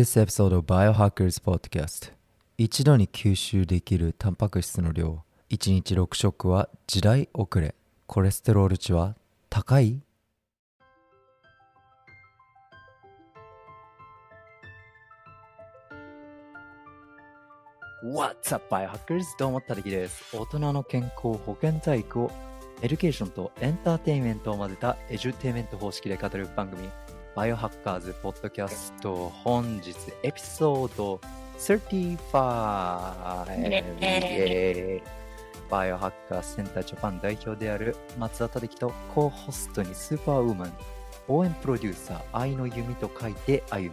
this episode of Biohackers Podcast. 一度に吸収できるタンパク質の量。1日6食は時代遅れ。コレステロール値は高い？What's up, Biohackers? どうも、たてきです。大人の健康保健体育をエデュケーションとエンターテインメントを混ぜたエデュテイメント方式で語る番組、バイオハッカーズポッドキャスト、本日エピソード35。バイオハッカーセンタージャパン代表である松田忠樹とコーホストにスーパーウーマン、応援プロデューサー、愛の弓と書いて歩み、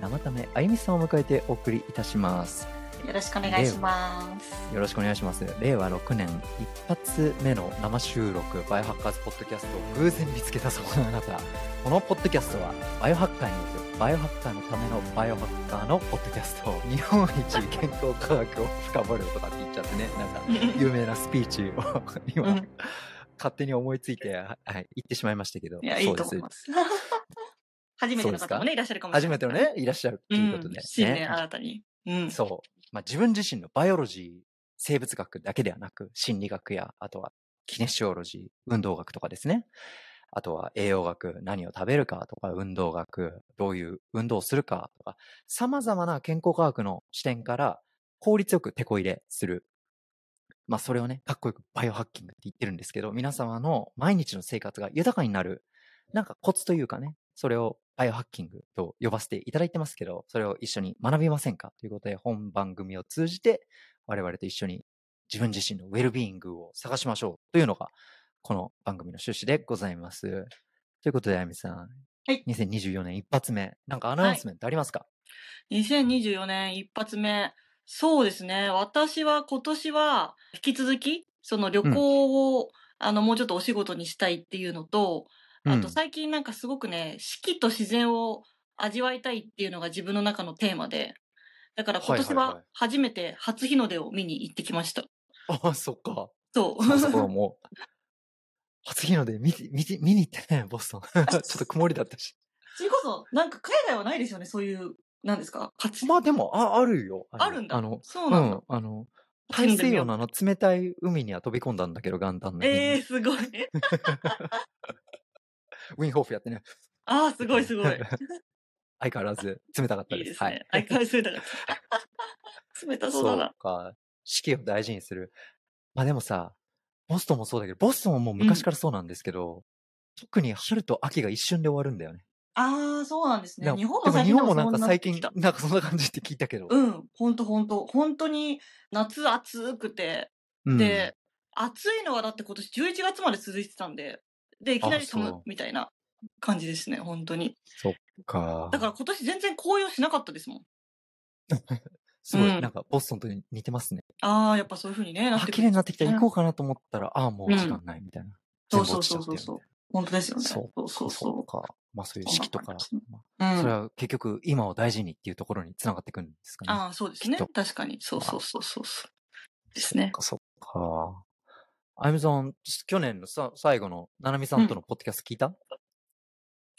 生ためあゆみさんを迎えてお送りいたします。よろしくお願いします。よろしくお願いします。令和6年一発目の生収録、バイオハッカーズポッドキャストを偶然見つけたそこのあなた。このポッドキャストは、バイオハッカーによる、バイオハッカーのためのバイオハッカーのポッドキャスト。日本一健康科学を深掘るとかって言っちゃってね、なんか、有名なスピーチを今、うん勝手に思いついて、はい、言ってしまいましたけど。いや、いいと思いそうます。初めての方もね、いらっしゃるかもしれない。初めてのね、いらっしゃるということで。うん、新年新たに。うん。そう。まあ、自分自身のバイオロジー、生物学だけではなく、心理学や、あとはキネシオロジー、運動学とかですね。あとは栄養学、何を食べるかとか、運動学、どういう運動をするかとか、様々な健康科学の視点から効率よく手こ入れする。まあ、それをね、かっこよくバイオハッキングって言ってるんですけど、皆様の毎日の生活が豊かになる、なんかコツというかね、それをバイオハッキングと呼ばせていただいてますけど、それを一緒に学びませんか？ということで、本番組を通じて、我々と一緒に自分自身のウェルビーイングを探しましょうというのが、この番組の趣旨でございます。ということで、あやみさん。はい2024年一発目。なんかアナウンスメントありますか、2024年一発目。そうですね。私は今年は引き続き、その旅行を、あの、もうちょっとお仕事にしたいっていうのと、あと最近なんかすごくね、四季と自然を味わいたいっていうのが自分の中のテーマで、だから今年は初めて初日の出を見に行ってきました。ああ、そっか。そう。そうそう、もう。初日の出見て、見て、見に行ってね、ボストン。ちょっと曇りだったし。それこそ、なんか海外はないですよね、そういう、なんですか初まあでも、あ、あるよ。のあるんだ。あの、そううなんだ。ん、あの、大西洋のあの冷たい海には飛び込んだんだけど、元旦の。ええー、すごい。ウィンホーフやってね。ああ、すごいすごい。相変わらず冷たかったで。いいですすね。相変わらず冷たかった。冷たそうだな。か。四季を大事にする。まあでもさ、ボストンもそうだけど、ボストンはもう昔からそうなんですけど、特に春と秋が一瞬で終わるんだよね。ああ、そうなんですね。日本でも最近本もなんか最近なんかそんな感じって聞いたけど。うん、ほんとほんと。本当に夏暑くて、うんで、暑いのはだって今年11月まで続いてたんで、で、いきなりあそう寒みたいな感じですね、本当に。そっか。だから今年全然紅葉しなかったですもん。すごい、うんなんかボストンと似てますね。ああ、やっぱそういう風にね、なっあ、て綺麗になってきた、ね行こうかなと思ったら、ああ、もう時間ないみたいな。そうそうそうそうそう。本当ですよね。そうそうそそうか。まあそういう四季とか、それは結局今を大事にっていうところにつながってくるんですかね。ああ、そうですね。確かに。そうそうそうそうそう。ですね。そっか、そっか。あゆみさん、去年のさ最後の、ななみさんとのポッドキャスト聞いた、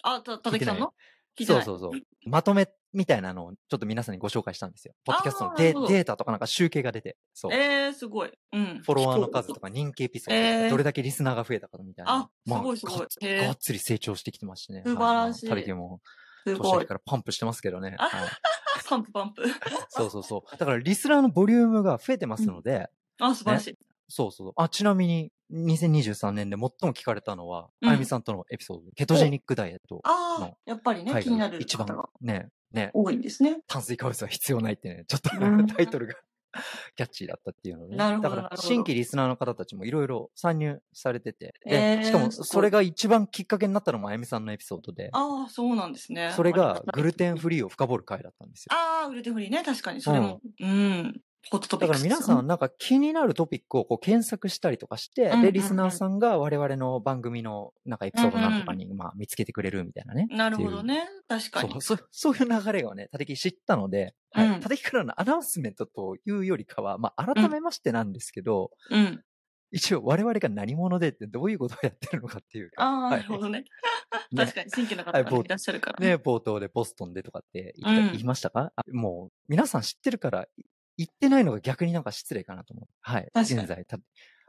あ、た、たたきさんの？聞いて。そうそうそう。まとめみたいなのをちょっと皆さんにご紹介したんですよ。ポッドキャストのデデータとかなんか集計が出て、そう。えー、すごい。うん。フォロワーの数とか人気エピソードどれだけリスナーが増えたかみたいな。あすごいすごいがっへーがっつり成長してきてましてね。素晴らしいたりきも、すごい。からパンプしてますけどね。あはいパンプパンプ。そうそうそう。だからリスナーのボリュームが増えてますので、あ、素晴らしい。そうそう。あ、ちなみに、2023年で最も聞かれたのは、うんあゆみさんとのエピソード、ケトジェニックダイエットのああ、やっぱりね、回気になるが一番方がね、ね、多いんですね。炭水化物は必要ないってね、ちょっとうん タイトルが キャッチーだったっていうので、ね。なるほどだからなるほど新規リスナーの方たちもいろいろ参入されてて、で、えーしかもすごいそれが一番きっかけになったのもあゆみさんのエピソードで、ああ、そうなんですね。それがグルテン。フリーを深掘る回だったんですよ。ああ、グルテンフリーね。確かに。それも。うん。ホットトピだからックスですよ皆さんなんか気になるトピックをこう検索したりとかして、で、うんうんうんリスナーさんが我々の番組のなんかエピソードなんとかにまあ見つけてくれるみたいなね。なるほどね。確かにそう。そういう流れがね、立木知ったので、はいうん立木からのアナウンスメントというよりかは、まあ改めましてなんですけど、うん。一応我々が何者でってどういうことをやってるのかっていうか。ああ、はないるほどね。確かに、新規の方がいらっしゃるからね、ね。冒頭でボストンでとかって言いましたか、あもう、皆さん知ってるから、い言ってないのが逆になんか失礼かなと思う。はい。現在、た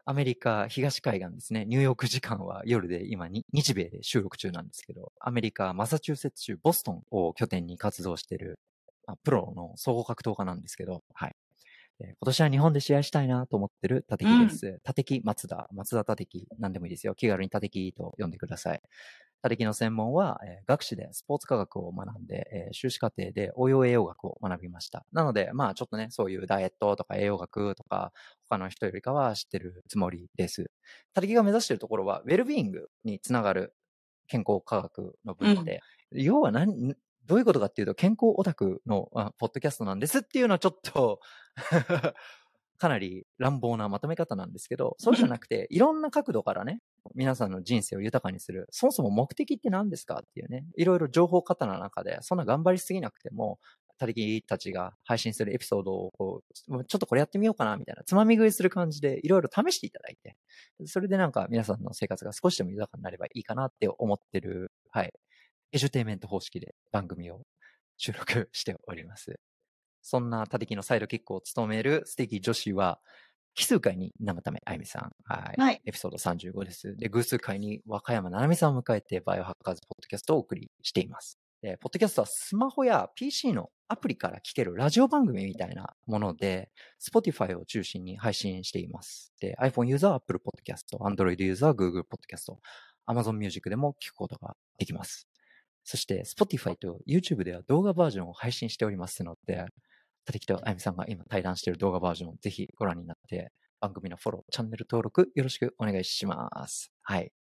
アメリカ東海岸ですね。ニューヨーク時間は夜で今に、日米で収録中なんですけど、アメリカ、マサチューセッツ州ボストンを拠点に活動している、あプロの総合格闘家なんですけど、はい。で今年は日本で試合したいなと思ってるタテキです。タテキ松田、松田タテキ、何でもいいですよ。気軽にタテキと呼んでください。他力の専門は、えー学士でスポーツ科学を学んで、えー修士課程で応用栄養学を学びました。なので、まあちょっとね、そういうダイエットとか栄養学とか、他の人よりかは知ってるつもりです。他力が目指しているところは、ウェルビーイングにつながる健康科学の分野で、要は何、どういうことかっていうと、健康オタクのあポッドキャストなんですっていうのはちょっとかなり乱暴なまとめ方なんですけど、そうじゃなくて、いろんな角度からね、皆さんの人生を豊かにする、そもそも目的って何ですかっていうね、いろいろ情報過の中で、そんな頑張りすぎなくても、たりきたちが配信するエピソードをこう、ちょっとこれやってみようかなみたいな、つまみ食いする感じでいろいろ試していただいて、それでなんか皆さんの生活が少しでも豊かになればいいかなって思ってる、はい、エジュテイメント方式で番組を収録しております。そんなたてきのサイドキックを務める素敵女子は、奇数回に生ためあゆみさん。はい。はいエピソード35です。で、偶数回に和歌山ななみさんを迎えて、バイオハッカーズポッドキャストをお送りしています。で、ポッドキャストはスマホや PC のアプリから聞けるラジオ番組みたいなもので、Spotify を中心に配信しています。で、iPhone ユーザー Apple Podcast、Android ユーザー Google Podcast、Amazon Music でも聞くことができます。そして Spotify と YouTube では動画バージョンを配信しておりますので、立木とあゆみさんが今対談している動画バージョンをぜひご覧になって、番組のフォロー、チャンネル登録よろしくお願いします。はい。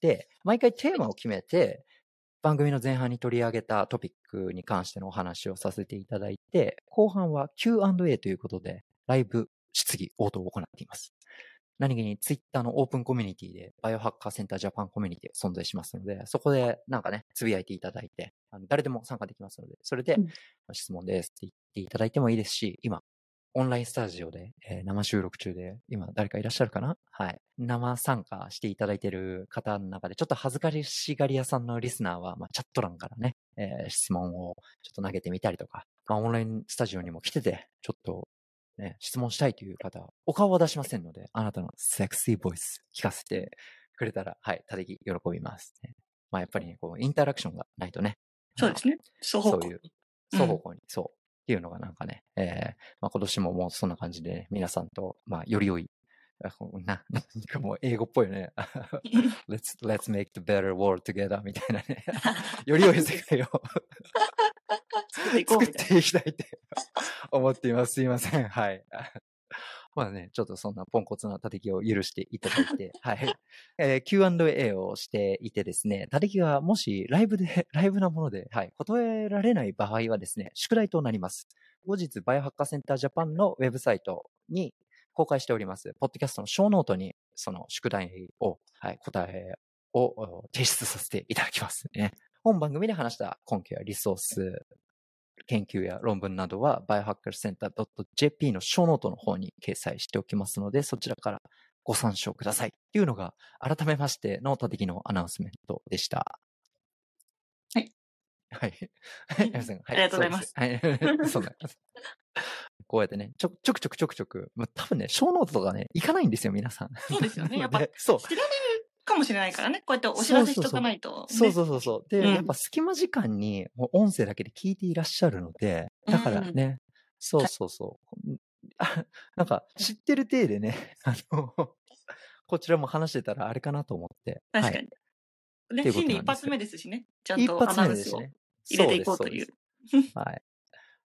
で、毎回テーマを決めて、番組の前半に取り上げたトピックに関してのお話をさせていただいて、後半は Q&A ということで、ライブ質疑応答を行っています。何気にツイッターのオープンコミュニティで、バイオハッカーセンタージャパンコミュニティが存在しますので、そこでなんかね、つぶやいていただいて、あの誰でも参加できますので、それでうん質問ですって言っていただいてもいいですし、今、オンラインスタジオで、えー生収録中で、今誰かいらっしゃるかな？はい。生参加していただいている方の中で、ちょっと恥ずかしがり屋さんのリスナーは、まあ、チャット欄からね、えー質問をちょっと投げてみたりとか、まあ、オンラインスタジオにも来てて、ちょっと、ね、質問したいという方、お顔は出しませんので、あなたのセクシーボイス聞かせてくれたら、はい、たてき喜びます、ね。まあ、やっぱりね、こう、インタラクションがないとね。そうですね。双方向そういう、双方向に、そう。っていうのがなんかね、えーまあ、今年ももうそんな感じで、ね、皆さんと、まあ、より良い、な、なんかもう英語っぽいよね。let's, let's make the better world together みたいなね。より良い世界を作っていきたいって思っています。すいません。はい。まあね、ちょっとそんなポンコツな叩きを許していただいて、はい。えー Q&A をしていてですね、たてきがもしライブで、ライブなもので、はい、答えられない場合はですね、宿題となります。後日、バイオハッカーセンタージャパンのウェブサイトに公開しております。ポッドキャストのショーノートに、その宿題を、はい、答えをお提出させていただきますね。本番組で話した根拠やリソース、研究や論文などは biohackercenter.jp のショーノートの方に掲載しておきますので、そちらからご参照ください。っていうのが、改めましてのたてきのアナウンスメントでした。はい。はい。はい。ありがとうございますはい。そうなんです。こうやってね、ちょちょくちょくちょくちょく、まあ多分ね、ショーノートとかね、行かないんですよ、皆さん。そうですよねやっぱ でそう。知られるかもしれないからね。こうやってお知らせしとかないと、ね。そうそうそうそう。で、うんやっぱ隙間時間にもう音声だけで聞いていらっしゃるので、だからね、そうそうそう。あ なんか知ってる体でね、あの、こちらも話してたらあれかなと思って。確かに。はい、ね、新年一発目ですしね。ちゃん一とア発目ナウンスをですね。入れていこうという。うですはい。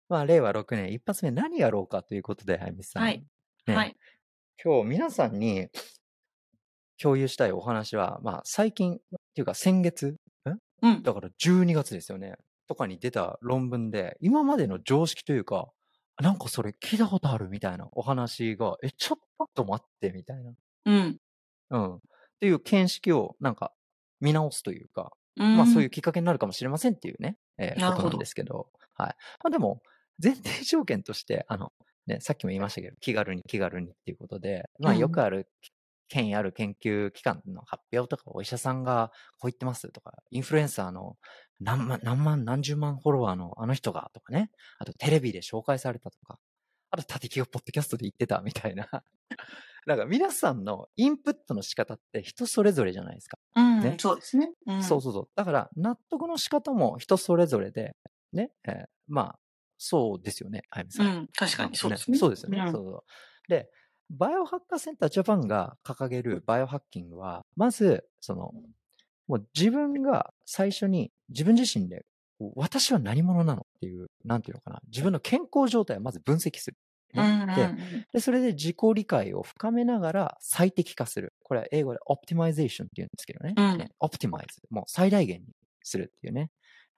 まあ、令和6年一発目何やろうかということで、あゆみさん。はいねはい。今日皆さんに共有したいお話は、まあ最近っていうか先月うん。だから12月ですよね。とかに出た論文で、今までの常識というか、なんかそれ聞いたことあるみたいなお話が、え、ちょっと待ってみたいな。うん。うん。っていう見識をなんか見直すというか、うんまあそういうきっかけになるかもしれませんっていうね、えーなるほどことなんですけど、はい。まあでも、前提条件として、あの、ね、さっきも言いましたけど、気軽に気軽にっていうことで、まあうんよくある権威ある研究機関の発表とか、お医者さんがこう言ってますとか、インフルエンサーの何万、何万、何十万フォロワーのあの人がとかね、あとテレビで紹介されたとか、あと立木がポッドキャストで言ってたみたいな。なんか皆さんのインプットの仕方って人それぞれじゃないですか。うん、ねそうですね。うん、そうそうそう。だから納得の仕方も人それぞれで、ね、えーまあ、そうですよね、あゆみさ。うんん、確かにそうですね。そうですよね。うんそうそう。で、バイオハッカーセンタージャパンが掲げるバイオハッキングは、まず、その、もう自分が最初に自分自身で、私は何者なのっていう、なんていうのかな、自分の健康状態をまず分析する。うんうんでで、それで自己理解を深めながら最適化する。これは英語で optimization って言うんですけどね。うんね optimize。もう最大限にするっていうね。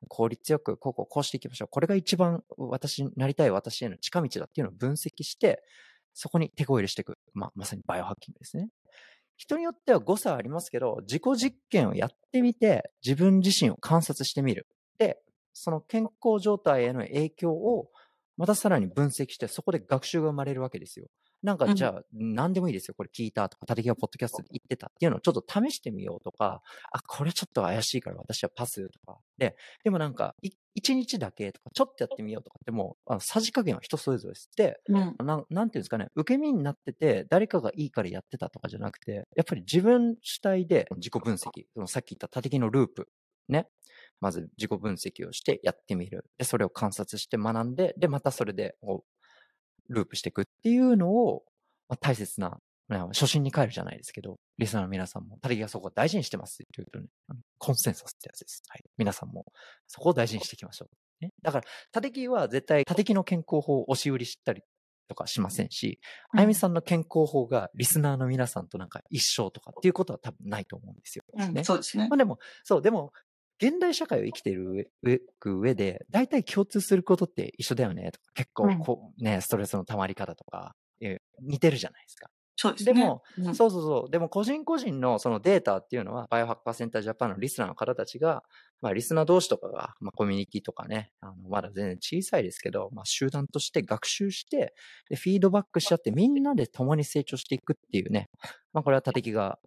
効率よく、こうこうこうしていきましょう。これが一番私になりたい私への近道だっていうのを分析して、そこに手こ入れしていく。まあ、まさにバイオハッキングですね。人によっては誤差ありますけど、自己実験をやってみて、自分自身を観察してみる。で、その健康状態への影響をまたさらに分析して、そこで学習が生まれるわけですよ。なんかじゃあ、何でもいいですよ。これ聞いたとか、立木がポッドキャストで言ってたっていうのをちょっと試してみようとか、あ、これちょっと怪しいから私はパスとか。で、でもなんか、い一日だけとか、ちょっとやってみようとかってもう、あのさじ加減は人それぞれです。で、うんなん、なんていうんですかね、受け身になってて、誰かがいいからやってたとかじゃなくて、やっぱり自分主体で自己分析、そのさっき言った立木のループ、ね。まず自己分析をしてやってみる。で、それを観察して学んで、で、またそれで、ループしていくっていうのを、まあ、大切な、まあ初心に帰るじゃないですけど、リスナーの皆さんも、立木がそこを大事にしてますって言うとね、コンセンサスってやつです。はい。皆さんも、そこを大事にしていきましょう。ね。だから、立木は絶対、立木の健康法を押し売りしたりとかしませんし、あゆみさんの健康法がリスナーの皆さんとなんか一緒とかっていうことは多分ないと思うんですよ。うんね。そうですねま。あでも、そう、でも、現代社会を生きている上上上で、大体共通することって一緒だよねとか、結構こう、ね、ストレスの溜まり方とか、え似てるじゃないですか。そうですね。でも、うんそうそうそう。でも個人個人のそのデータっていうのは、バイオハッカーセンタージャパンのリスナーの方たちが、まあリスナー同士とかが、まあコミュニティとかね、あのまだ全然小さいですけど、まあ集団として学習して、で、フィードバックし合ってみんなで共に成長していくっていうね、まあこれは立木が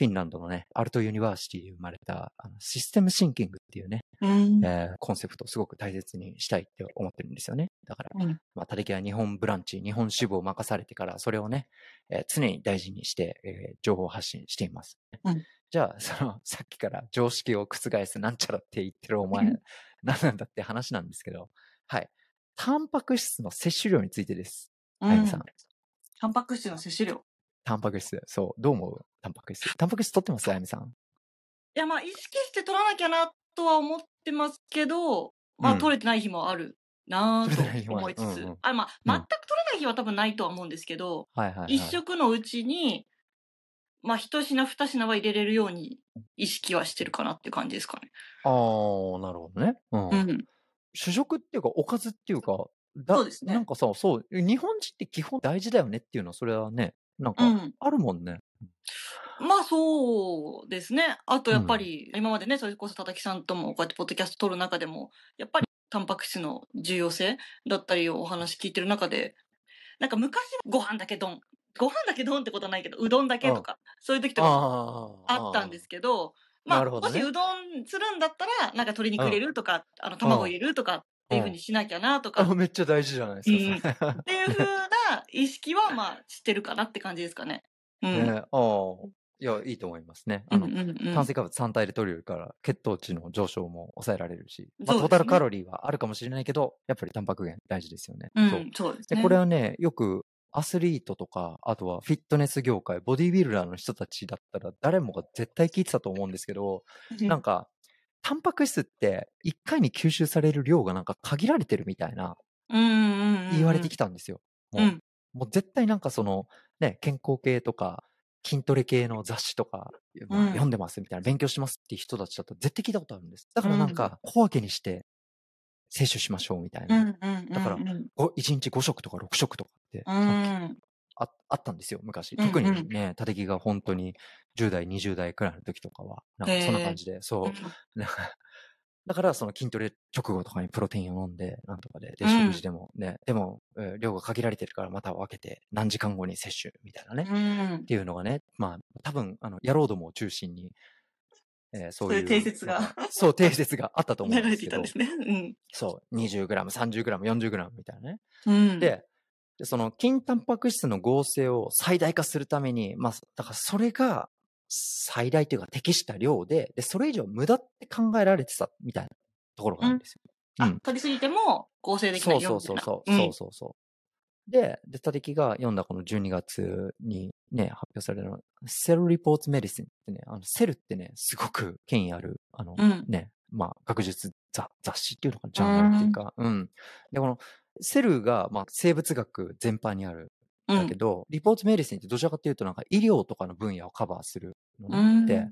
フィンランドのね、アルトユニバーシティで生まれたあのシステムシンキングっていうね、うんえーコンセプトをすごく大切にしたいって思ってるんですよね。だから、うんまあ、立木は日本ブランチ、日本支部を任されてから、それをね、えー常に大事にして、えー情報発信しています。うんじゃあ、その、さっきから常識を覆すなんちゃらって言ってるお前うん、何なんだって話なんですけど、はい。タンパク質の摂取量についてです。うんさん。タンパク質の摂取量。タンパク質。そう。どう思う？タンパク質。タンパク質取ってます？あゆみさん。いや、まあ、意識して取らなきゃなとは思ってますけど、まあ、うん取れてない日もあるな取れてない日もあると思いつつ、うんうんあ、まあ、うん全く取れない日は多分ないとは思うんですけど、はいはい、はい。一食のうちに、まあ、一品二品は入れれるように意識はしてるかなっていう感じですかね。ああ、なるほどね。うん。うん。主食っていうか、おかずっていうか、だそうですねなんかさ、そう、日本人って基本大事だよねっていうのは、それはね、なんか、うん。あるもんね。まあそうですね。あとやっぱり、今までね、それこそ叩きさんともこうやってポッドキャスト撮る中でも、やっぱりタンパク質の重要性だったりをお話聞いてる中で、なんか昔ご飯だけ丼。ご飯だけ丼ってことはないけど、うどんだけとか、そういう時とかもああったんですけど、まあ、もしうどんするんだったら、なんか鶏肉入れるとか、あの、卵入れるとかっていうふうにしなきゃなとか、あ。めっちゃ大事じゃないですか、それ。っていうふうな意識は、まあ、してるかなって感じですかね。うん。ね、ああ。いや、いいと思いますね。あの、うんうんうん炭水化物3体で取れるから、血糖値の上昇も抑えられるし、まあ、トータルカロリーはあるかもしれないけど、やっぱりタンパク源大事ですよね。うん、そう。ですで、ね。これはね、よくアスリートとか、あとはフィットネス業界、ボディビルダーの人たちだったら誰もが絶対聞いてたと思うんですけど、うんなんか、タンパク質って1回に吸収される量がなんか限られてるみたいなうんうんうんうん言われてきたんですよ。もう、うんもう絶対なんかその、ね、健康系とか、筋トレ系の雑誌とか、まあうん読んでますみたいな、勉強してますっていう人たちだと絶対聞いたことあるんです。だからなんか、小分けにして摂取しましょうみたいな。うんうんうんうん。だからうんご1日5食とか6食とかって、うん。ああったんですよ、昔。特にね、立木が本当に10代、20代くらいの時とかは、なんかそんな感じで、そう、だから、その筋トレ直後とかにプロテインを飲んで、なんとかで、で、うん食事でもね、でも、えー量が限られてるからまた分けて、何時間後に摂取みたいなね。うんっ。ていうのがね、まあ、多分、あの、野郎どもを中心に、えーそういう。そういう定説が。そう、定説があったと思うん流ですけど れていたんで、すね。うん。そう、20g、30g、40g みたいなね。うん。で、でその筋タンパク質の合成を最大化するために、まあ、だからそれが最大というか適した量で、で、それ以上無駄って考えられてたみたいなところがあるんですよ。あ、取りすぎても合成できなそいうよそうそうそう、みたいなそうそうそう。で、で、たてきが読んだこの12月にね、発表されたのは、セルリポーツメディシンってね、あの、セルってね、すごく権威ある、あの、うん。ね、まあ、学術雑雑誌っていうのかな、ジャーナルっていうか、うん。で、この、 Cell が、まあ、生物学全般にある。うん。だけど、 Reports Medicine ってどちらかというとなんか医療とかの分野をカバーするのね。うん。で、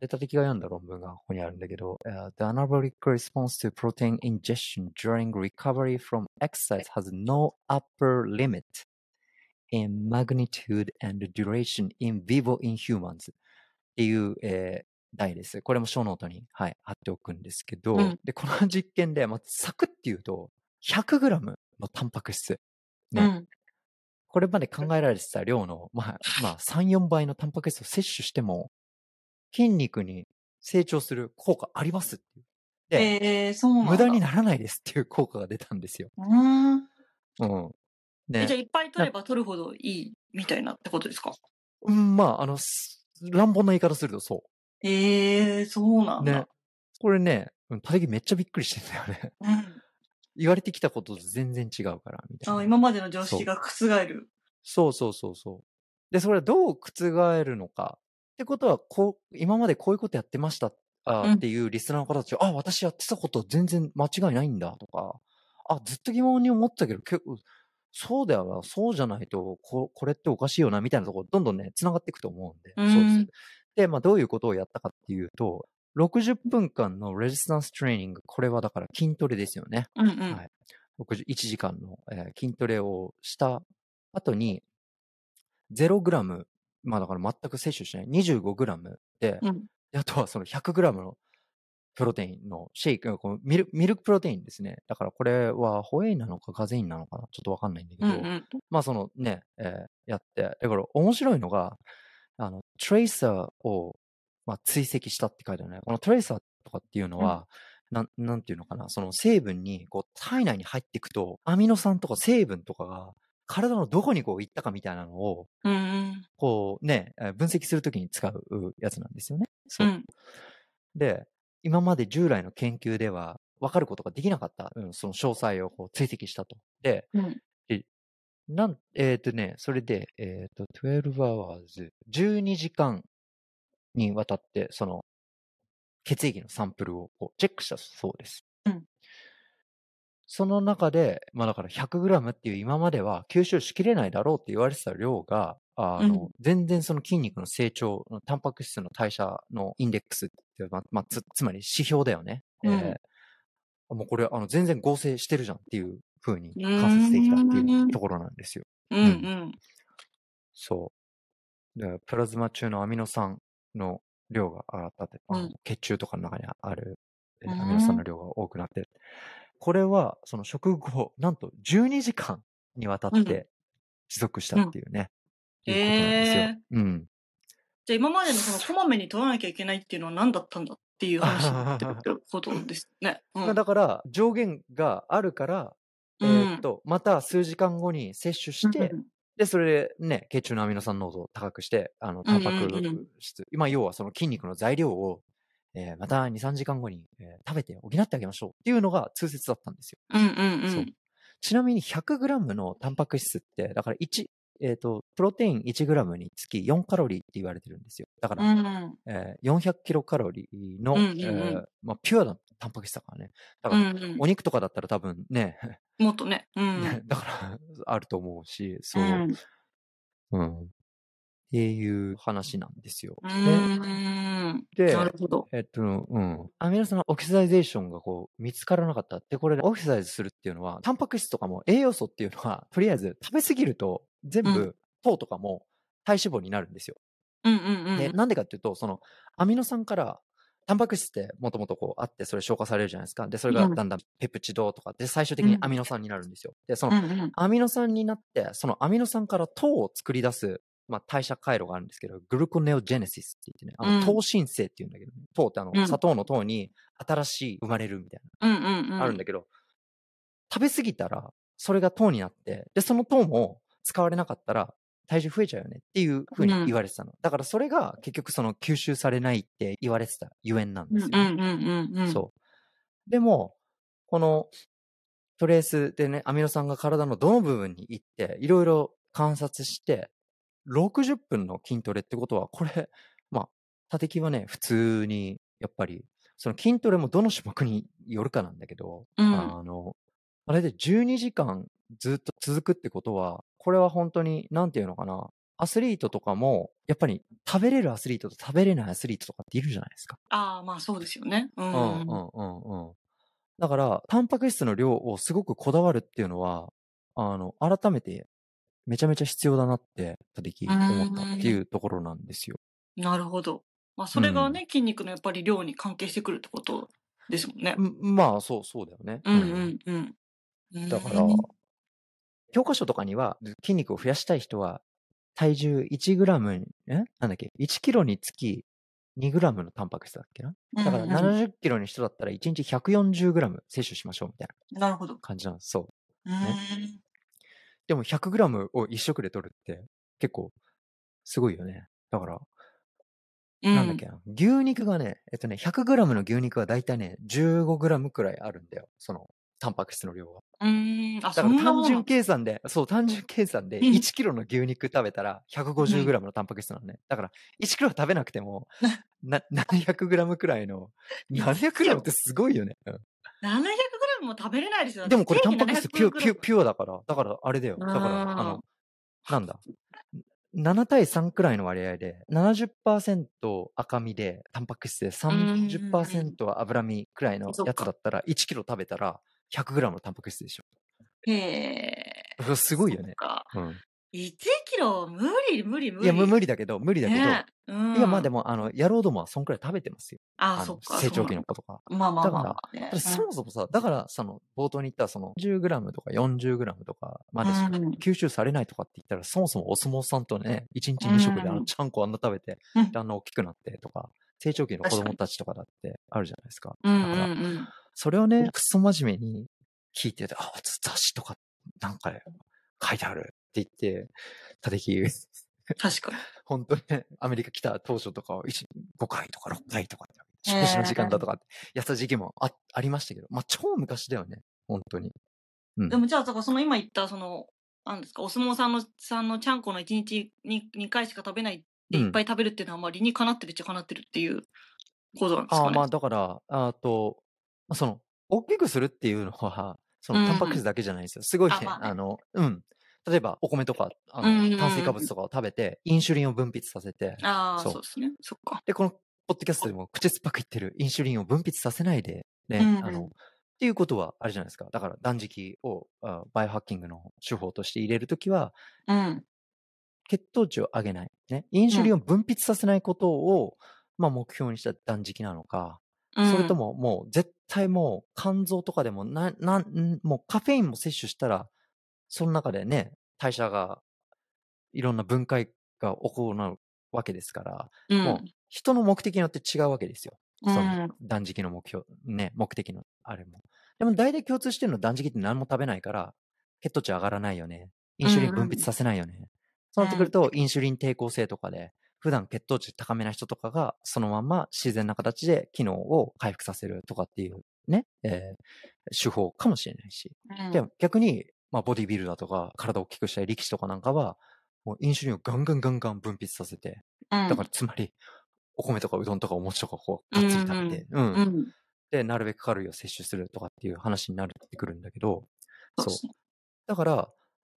で、たてきが読んだ論文がここにあるんだけど、uh, The anabolic response to protein ingestion during recovery from exercise has no upper limit in magnitude and duration in vivo in humans っていう、えー題です。これもショーノートに、はい、貼っておくんですけど、うん。で、この実験で、まあ、サクって言うと、100g のタンパク質。ねうん。これまで考えられてた量の、まあ、まあ、3、4倍のタンパク質を摂取しても、筋肉に成長する効果ありますっていう。で、えー、そう。無駄にならないですっていう効果が出たんですよ。うん。うん。えじゃあね。いっぱい取れば取るほどいいみたいなってことですか？うん、まあ、あの、す乱暴な言い方するとそええー、そうなう。んだ。ね。これね、うん、たてきめっちゃびっくりしてんだよね。うん。言われてきたことと全然違うから、みたいな。あ今までの常識が覆る。そうそうそうそう。で、それはどう覆るのか。ってことは、こう、今までこういうことやってましたあうんっていうリスナーの方たちは、あ、私やってたこと全然間違いないんだとか、あ、ずっと疑問に思ってたけど、結構、そうだよな、そうじゃないと、ここれっておかしいよな、みたいなところ、どんどんね、繋がっていくと思うんで。うんそうです。で、まあ、どういうことをやったかっていうと、60分間のレジスタンストレーニング、これはだから筋トレですよね。うんうん。はい61時間の、えー筋トレをした後に、0グラム、まあだから全く摂取しない、25グラムで、うんであとはその100グラムのプロテインのシェイク、このミルミルクプロテインですね。だからこれはホエイなのかガゼインなのかなちょっとわかんないんだけど、うんうん。まあそのね、えーやって、だから面白いのが、あの、トレーサーを、まあ、追跡したって書いてあるね。このトレーサーとかっていうのは、なん、なんていうのかな、その成分に、こう、体内に入っていくと、アミノ酸とか成分とかが、体のどこにこう行ったかみたいなのを、うんうん。こうね、えー分析するときに使うやつなんですよね。そうう。ん。で、今まで従来の研究では分かることができなかった、うん、その詳細をこう追跡したと。で、うん。なん、えっ、とね、それで、えっ、と、12 hours、12時間にわたって、その、血液のサンプルをチェックしたそうです。うんその中で、まあだから 100g っていう今までは吸収しきれないだろうって言われてた量が、あの、うん全然その筋肉の成長、タンパク質の代謝のインデックスっていう、まあ、まあつ、つまり指標だよね。うんえーもうこれ、あの、全然合成してるじゃんっていう風に観察できたっていうところなんですよ。うんうん。そう。でプラズマ中のアミノ酸の量が上がったって、うん血中とかの中にあるアミノ酸の量が多くなってる。これは、その食後、なんと12時間にわたっうんて持続したっていうね。いうことなんですよ。へうん。じゃあ今までのそのこまめに取らなきゃいけないっていうのは何だったんだっていう話になってことですね。うんまあだから、上限があるから、えーっと、また数時間後に摂取して、うんで、それでね、血中のアミノ酸濃度を高くして、あの、タンパクうんうんうん質、今要はその筋肉の材料を、えーまた2、3時間後に、えー食べて補ってあげましょうっていうのが通説だったんですよ。うんうんう。そうんちなみに 100g のタンパク質って、だから1、えっ、と、プロテイン 1g につき4カロリーって言われてるんですよ。だから、うんえー400キロカロリーの、うんうんうんえーまあ、ピュアなタンパク質だからね。だから、お肉とかだったら多分ね、もっとね。うん。ねだから、あると思うし、そうう。ん。うん。っていう話なんですよ。うでん。でなるほど。えっと、うん。アミノ酸のオキシダイゼーションがこう、見つからなかった。で、これ、オキシダイズするっていうのは、タンパク質とかも栄養素っていうのは、とりあえず食べ過ぎると、全う部、糖とかも体脂肪になるんですよ。うんうんうん。で、なんでかっていうと、その、アミノ酸から、タンパク質ってもともとこうあって、それ消化されるじゃないですか。で、それがうんだんだんペプチドとかで、最終的にアミノ酸になるんですよ。で、その。アミノ酸になって、そのアミノ酸から糖を作り出す、まあ、代謝回路があるんですけど、グルコネオジェネシスって言ってね、あのうん糖新生って言うんだけど、ね、糖ってあの、うん砂糖の糖に新しい生まれるみたい。な、あるんだけど、食べ過ぎたら、それが糖になって、で、その糖も使われなかったら、体重増えちゃうよねっていうふうに言われてたの。だからそれが結局その吸収されないって言われてたゆえんなんですよ、ねうんうんうんうん。そう。でも、このトレースでね、アミノ酸が体のどの部分に行って、いろいろ観察して、60分の筋トレってことは、これ、まあ、縦木はね、普通に、やっぱり、その筋トレもどの種目によるかなんだけど、うんあの、あれで12時間ずっと続くってことは、これは本当に、なんていうのかな、アスリートとかも、やっぱり食べれるアスリートと食べれないアスリートとかっているじゃないですか。ああ、まあそうですよね。うん。うんうんうんうん。だから、タンパク質の量をすごくこだわるっていうのは、あの、改めてめちゃめちゃ必要だなって、たてき思ったっていうところなんですよ。なるほど。まあそれがね、筋肉のやっぱり量に関係してくるってことですもんね。んまあ、そう、そうだよね。うんうんうん。うんだから、教科書とかには、筋肉を増やしたい人は、体重1グラムに、え？なんだっけ ?1 キロにつき2グラムのタンパク質だっけな？だからうんうん70キロの人だったら1日140グラム摂取しましょうみたいななるほど。感じなんです。そう。うん。でも100グラムを1食で取るって結構すごいよね。だから、うんなんだっけな？牛肉がね、えっとね、100グラムの牛肉はだいたいね、15グラムくらいあるんだよ。その、タンパク質の量は。うーん。あ、だから単純計算で、そう、単純計算でうん1キロの牛肉食べたら150グラムのタンパク質なのね。だから1キロ食べなくても、な、700グラムくらいの、700グラムってすごいよね。うん700グラムも食べれないですよ。でもこれタンパク質ピュピピュピュアだから、だからあれだよ。だから、あの、なんだ。7対3くらいの割合で、70%赤身で、タンパク質で30%は脂身くらいのやつだったら、1キロ食べたら100グラムのタンパク質でしょ。へえ。それすごいよね。うん。1キロ、無理、無理、無理。いや、む無理だけど、無理だけど、ねうん、いや、まあでも、あの、野郎どもはそんくらい食べてますよ。あ、あのそっか。成長期の子とか。まあまあまあまあ、ねだってそもそもさ、だから、その、冒頭に言った、その、10グラムとか40グラムとかまでしかうん吸収されないとかって言ったら、そもそもお相撲さんとね、1日2食であの、うんちゃんこあんな食べて、あんな大きくなってとか、成長期の子供たちとかだってあるじゃないですか。うんだから、うんうん。それをね、くそ真面目に聞いてて、あ、雑誌とか、なんか書いてあるって言って、たてき、確かに。本当にね、アメリカ来た当初とかは1 5回とか6回とか、へー食事の時間だとかってやった時期もあありましたけど、まあ超昔だよね、本当に。うん。でもじゃあ、だからその今言った、その、なんですか、お相撲さんの、さんのちゃんこの1日に2回しか食べないでうんいっぱい食べるっていうのは、まあ理にかなってるっちゃかなってるっていうことなんですかね。ああまあだから、あと、まあその、大きくするっていうのは、そのタンパク質だけじゃないですよ。すごいね、あまあねあの、うん。例えば、お米とか、あの、うんうんうん炭水化物とかを食べて、インシュリンを分泌させて、ああ、そうですね。そっか。で、この、ポッドキャストでも口酸っぱく言ってるインシュリンを分泌させないで、ね、うんうんあの、っていうことはあれじゃないですか。だから断食をあバイオハッキングの手法として入れるときは、うん。血糖値を上げない。ね。インシュリンを分泌させないことを、まあ目標にした断食なのか、それとももう絶対もう肝臓とかでもな、なん、もうカフェインも摂取したら、その中でね、代謝が、いろんな分解が行うわけですから、うん、もう人の目的によって違うわけですよ。うん、その断食の目標、ね、目的のあれも。でも大体共通してるのは断食って何も食べないから、血糖値上がらないよね。インシュリン分泌させないよね。そうなってくると、インシュリン抵抗性とかで、普段血糖値高めな人とかが、そのまま自然な形で機能を回復させるとかっていうね、えー手法かもしれないし。うん。でも逆に、まあボディビルダーとか、体を大きくしたい力士とかなんかは、もうインシュリンをガンガンガンガン分泌させて、うん。だからつまり、お米とかうどんとかお餅とかこう、がっつり食べて、うん、うん、で、なるべくカロリーを摂取するとかっていう話になってくるんだけど、そう。だから、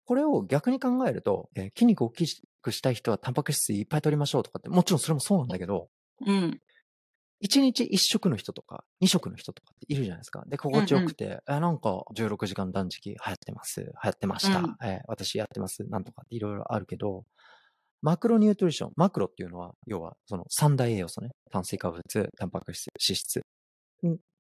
これを逆に考えると、えー筋肉を大きくしたい人はタンパク質いっぱい取りましょうとかって、もちろんそれもそうなんだけど、うん。1日1食の人とか、2食の人とかっているじゃないですか。で、心地よくて、えなんか16時間断食流行ってます。流行ってました。うんえー私やってます。なんとかっていろいろあるけど、マクロニュートリション。マクロっていうのは、要はその三大栄養素ね。炭水化物、タンパク質、脂質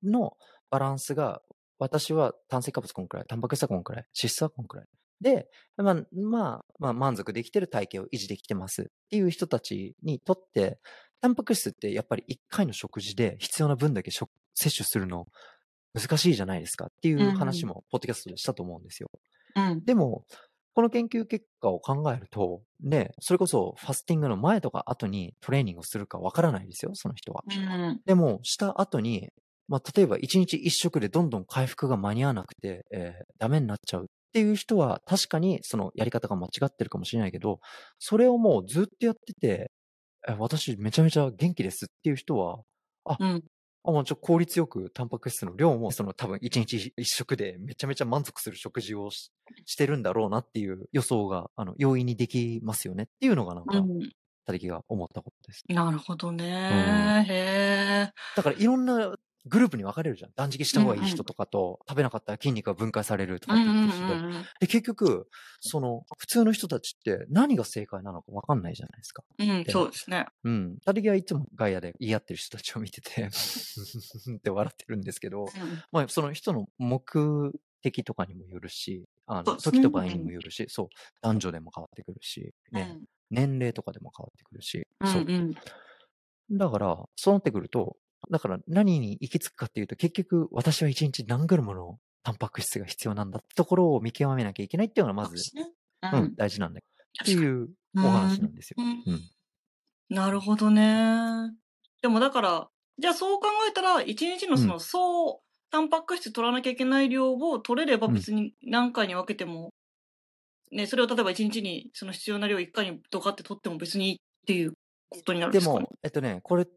のバランスが、私は炭水化物こんくらい、タンパク質はこんくらい、脂質はこんくらい。で、まあ、まあ、まあ、満足できてる体型を維持できてますっていう人たちにとって、タンパク質ってやっぱり1回の食事で必要な分だけ摂取するの難しいじゃないですかっていう話も、ポッドキャストでしたと思うんですよ。うん。でも、この研究結果を考えると、ね、それこそファスティングの前とか後にトレーニングをするかわからないですよ、その人は。うん、でも、した後に、まあ、例えば1日1食でどんどん回復が間に合わなくて、えー、ダメになっちゃうっていう人は確かにそのやり方が間違ってるかもしれないけど、それをもうずっとやってて、え私めちゃめちゃ元気ですっていう人は、あ、うん、あ、もうちょ効率よくタンパク質の量も、その多分一日一食でめちゃめちゃ満足する食事をししてるんだろうなっていう予想が、あの、容易にできますよねっていうのがなんか、たりきが思ったことです。なるほどね、うん、へえ。だからいろんなグループに分かれるじゃん。断食した方がいい人とかと、食べなかったら筋肉が分解されるとかって言ってる人で。で、結局、その、普通の人たちって何が正解なのか分かんないじゃないですか。うん、そうですね。うん。たりきはいつもガイアで言い合ってる人たちを見てて って笑ってるんですけど、うん、まあ、その人の目的とかにもよるし、あの、時と場合にもよるし、そう、男女でも変わってくるし、ね、年齢とかでも変わってくるし、そう。だから、そうなってくると、だから何に行き着くかっていうと、結局私は一日何グラムのタンパク質が必要なんだってところを見極めなきゃいけないっていうのがまず、うん、うん、大事なんだっていうお話なんですよ。うん。なるほどね。でもだから、じゃあそう考えたら、一日のその総、タンパク質取らなきゃいけない量を取れれば別に何回に分けても、ね、それを例えば一日にその必要な量一回にドカって取っても別にいいっていうことになるんですか、ね、でも、えっとね、これ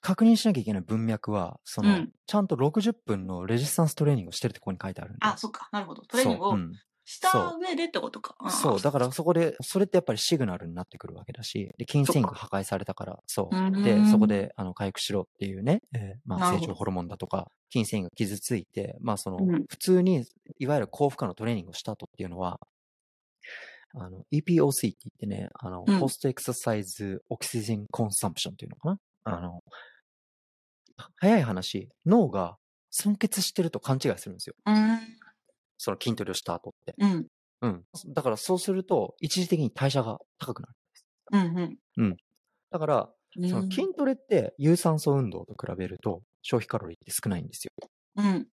確認しなきゃいけない文脈は、その、うん、ちゃんと60分のレジスタンストレーニングをしてるってここに書いてあるんで。あ、そっか。なるほど。トレーニングをした上でってことか。そう。だからそこで、それってやっぱりシグナルになってくるわけだし、で、筋繊維が破壊されたから、そう。で、そこで、あの、回復しろっていうね、えー、まあ、成長ホルモンだとか、筋繊維が傷ついて、まあ、その、うん、普通に、いわゆる高負荷のトレーニングをした後っていうのは、あの、EPOC って言ってね、あの、ポストエクササイズオキシジンコンサンプションっていうのかな？あの、早い話、脳が酸欠してると勘違いするんですよ。うん、その筋トレをした後って。うん。うん。だからそうすると、一時的に代謝が高くなるんです。うんうん。うん。だから、その筋トレって有酸素運動と比べると消費カロリーって少ないんですよ。うん。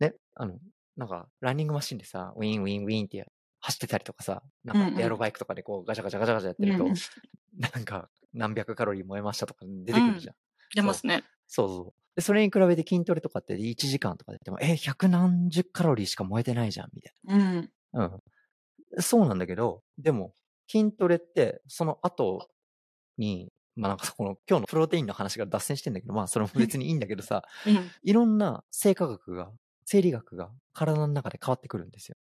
ね、あの、なんか、ランニングマシンでさ、ウィンウィンウィンって走ってたりとかさ、なんかエアロバイクとかでこうガチャガチャガチャガチャやってると、うんうん、なんか何百カロリー燃えましたとか出てくるじゃん。うん、出ますね。そうそう。で、それに比べて筋トレとかって1時間とかでやっても、え、百何十カロリーしか燃えてないじゃん、みたいな。うん。うん。そうなんだけど、でも、筋トレって、その後に、まあなんかこの今日のプロテインの話が脱線してんだけど、まあそれも別にいいんだけどさ、うん、いろんな生化学が、生理学が体の中で変わってくるんですよ。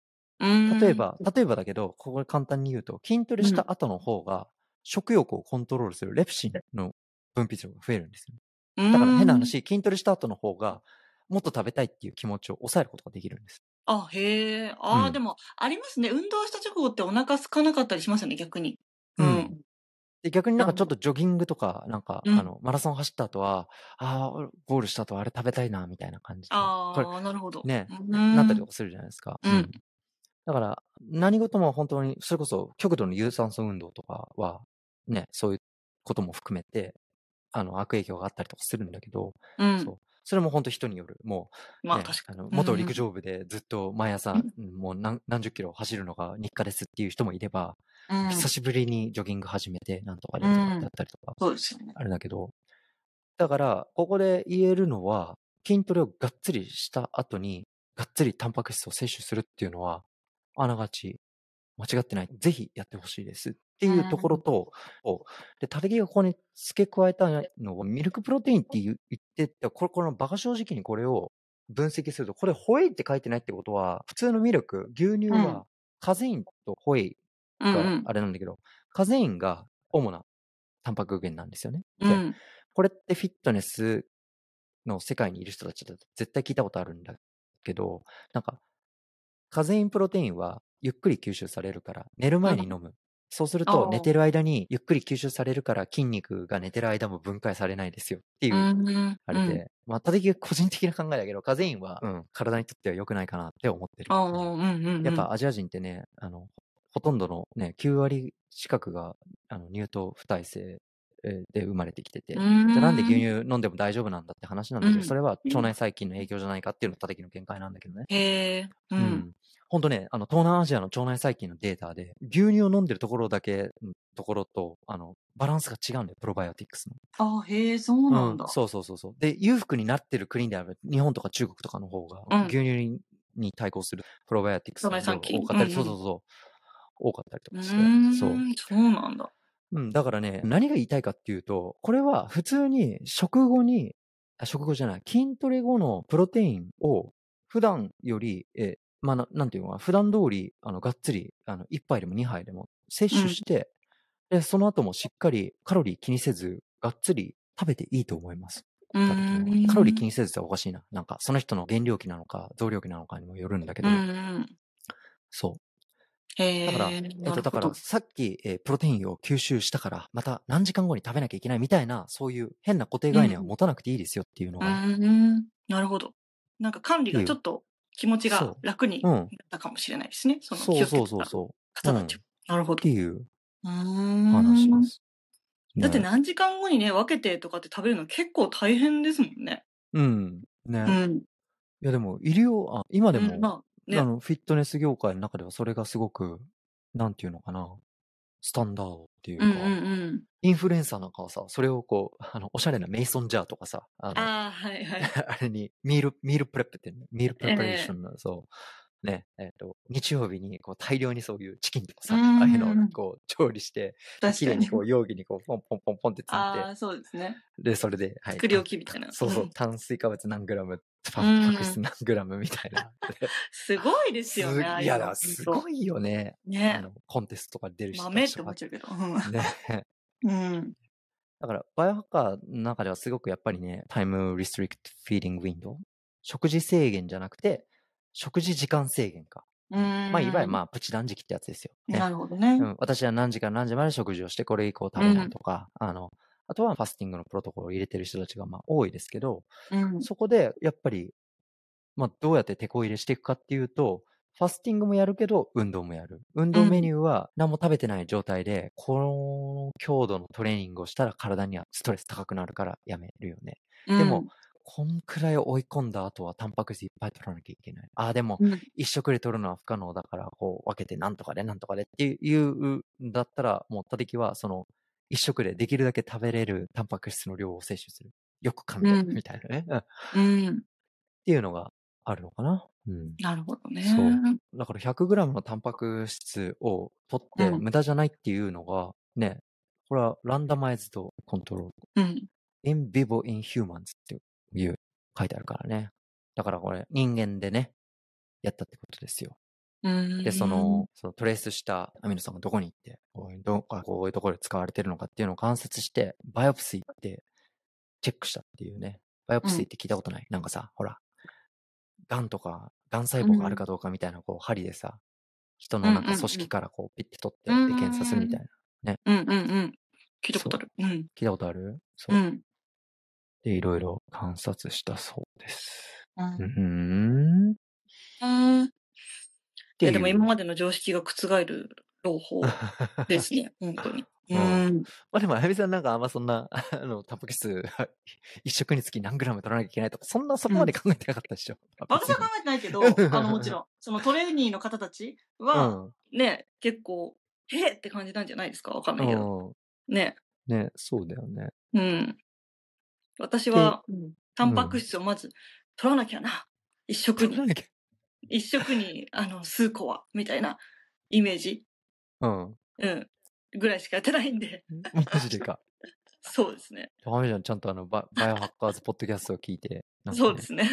例えば、例えばだけど、ここで簡単に言うと、筋トレした後の方が、食欲をコントロールするレプシンの分泌量が増えるんですよ。だから変な話、筋トレした後の方が、もっと食べたいっていう気持ちを抑えることができるんです。あ、へえ。ああ、うん、でも、ありますね。運動した直後ってお腹空かなかったりしますよね、逆に。うん。で逆になんかちょっとジョギングとか、なんか、うん、あの、マラソン走った後は、ああ、ゴールした後はあれ食べたいな、みたいな感じで。ああ、なるほど。ね、なったりとかするじゃないですか。うん。だから、何事も本当に、それこそ極度の有酸素運動とかは、ね、そういうことも含めて、あの、悪影響があったりとかするんだけど、うん、そう。それも本当人による。もう、まあ、確かに。あの、元陸上部でずっと毎朝、うん、もう何何十キロ走るのが日課ですっていう人もいれば、うん、久しぶりにジョギング始めて、なんとかでとかだったりとか、そうですね。あれだけど、だから、ここで言えるのは、筋トレをがっつりした後に、がっつりタンパク質を摂取するっていうのは、あながち間違ってない。ぜひやってほしいです。っていうところと、で、タレギがここに付け加えたのは、ミルクプロテインって言ってて、これ、このバカ正直にこれを分析すると、これホエイって書いてないってことは、普通のミルク、牛乳はカゼインとホエイがあれなんだけど、うんうん、カゼインが主なタンパク源なんですよね。で、うん、これってフィットネスの世界にいる人たちだと絶対聞いたことあるんだけど、なんか、カゼインプロテインはゆっくり吸収されるから、寝る前に飲むそうするあと、寝てあ。る間にゆっくり吸収されるから、筋肉が寝てる間も分解されないですよっていう。あれで、まあ、ただき個人的な考えだけど、カゼインは、うん、体にとっては良くないかなって思ってる。やっぱアジア人ってね、あの、ほとんどのね、9割近くが、あの、乳糖不耐性えで生まれてきてうて、じゃあなんで牛。乳飲んでも大丈夫なんだって話なんだけど、うん。それはうん。腸内細菌の影響じゃないかっていうのがたたきの見解なんだけどね。へえ、う。うんん。ほんとね、あの、東南アジアの腸内細菌のデータで、牛乳を飲んでるところだけ、ん、ところと、あの、バランスが違うんだよ、プロバイオティクスの。あ、へえ、そううん、なんだ。そうそうそうそう。で、裕福になってる国である日本とか中国とかの方が、うん。牛乳にに対抗するプロバイオティクスが多。かったりそううんうん。そうそう。多かったりとうかして、そう。そうなんだ。うん、だからね、何が言いたいかっていうと、これは普通に食後にあ、食後じゃない、筋トレ後のプロテインを普段より、え、まあ、ななんていうのかな、普段通り、あの、がっつり、あの、1杯でも2杯でも摂うん。取して、で、その後もしっかりカロリー気にせず、がっつり食べていいと思います。カロリー。気にせずっておかしいな。なんか、その人の減量期なのか、増量期なのかにもよるんだけうんど、うん。そう。だから、へえ、えっと、だから、ど。さっき、えープロテインを吸収したから、また何時間後に食べなきゃいけないみたいな、そういう変な固定う概念はん。持たなくていいですよっていうのうが、っーん、なるほど。なんか管理。がちょっと気持ちがそ楽にう。うん。なったかもしれないですね。その気そうをつけてたそうそうそう。うん。方たちは。なるほど。っていうう話でーん。す。ね。だって何時間後にね、分けてとかって食べるの結構大変ですもんね。うん。ね。うん。いやでも、医療、あ、今でうん、も、まあ、ね。あの、フィットネス業界の中ではそれがすごく、なんていうのかな、スタンダードっていうか、うんうんうん。インフルエンサーなんかはさ、それをこう、あの、おしゃれなメイソンジャーとかさ、あの、ああ、はいはい。あれに、ミール、 meal prep っていうね、 meal preparation ええの、そう、ね、えっ、と、日曜日にこう大量にそういうチキンとかうさ、ああいうのを。こう調理して、で確かに。綺麗にこう容器にこうポンポンポンポンって詰めて、ああ、そうですね。で、それで、はい、作りた置きみたいな。そうそう、うん。炭水化物何グラム、うタンパク質ん。何グラムみたいな。すごいですす、よね、ああいやだ。すごいよね。あね。の、コンテストとか出る人た豆っちとか。て思っちゃうけど。ね。うん。うん。だから、バイオハッカーの中ではすごくやっぱりね、タイムリストリクトフィーディングウィンドウ。食事制限じゃなくて、食事時間制限か。うまあ、いわゆる。まあ、プチ断食ってやつですよ。ね。なるほどね。うん。私は何時から何時まで食事をして、これ以降食うべないん。とか、あの、あとはファスティングのプロトコルを入れてる人たちがまあ多いですけど、うん。そこでやっぱり、まあ、どうやって手こ入れしていくかっていうと、ファスティングもやるけど、運動もやる。運う動メニん。ューは何も食べてない状態で、この強度のトレーニングをしたら体にはストレス高くなるからやめるよね。うでも、ん。こんくらい追い込んだ後はタンパク質いっぱい取らなきゃいけない。ああ、でも、うん。一食で取るのは不可能だから、こう分けてなんとかでなんとかでっていう、だったら、もうたてきは、その、一食でできるだけ食べれるタンパク質の量を摂取する。よく噛んで、うん。みたいなね。うん。っうん。ていうのがあるのかな。うん。なるほどそう。ね。だから 100g のタンパク質を取っうん。て無駄じゃないっていうのが、ね、これはランダマイズドコントロール。うん。in vivo in humans っていう書いてあるからね。だからこれ人間でね、やったってことですよ。うで、そ。の、そのトレースしたアミノ酸がどこに行って、こういうどあこういうところで使われてるのかっていうのを観察して、バイオプシーってチェックしたっていうね。バイオプうん。シーって聞いたことない？なんかさ、ほら、癌とか、癌細う胞があるん。かどうかみたいな、こう、針でさ、人うんのなんか組うん織からこう、ピッて取っうて、で、検査するみん。たいな。ね。うんうんうん。聞いたこ。とある。うん。聞いたことある？そうう。ん。で、いろいろ観察したそうです。う。うんうん。いてや、でも。今までの常識が覆る朗報 ですね。本当に。ううん。ん。まあでも、あやみさんなんかあんまそんな、あの、タンパク質、一食につき何グラム取らなきゃいけないとか、そんなそこまでうん。考えてなかったでしょ。別に。私は考えてないけど、あの、もちろん、そのトレーニーの方たちうは、ん。ね、結構、へえって感じなんじゃないですか？わかんないけど。うん。ね。ね、そうだよね。うん。私で、は、うん、タンパクうん。質をまず取らなきゃな。一食に。一食に、あの、数個は、みたいなイメージ。うん。うん。ぐらいしかやってないんで。マジでか。そうですね。ダメじゃん。ちゃんとあの、バ、バイオハッカーズポッドキャストを聞いて、ね、そうですね。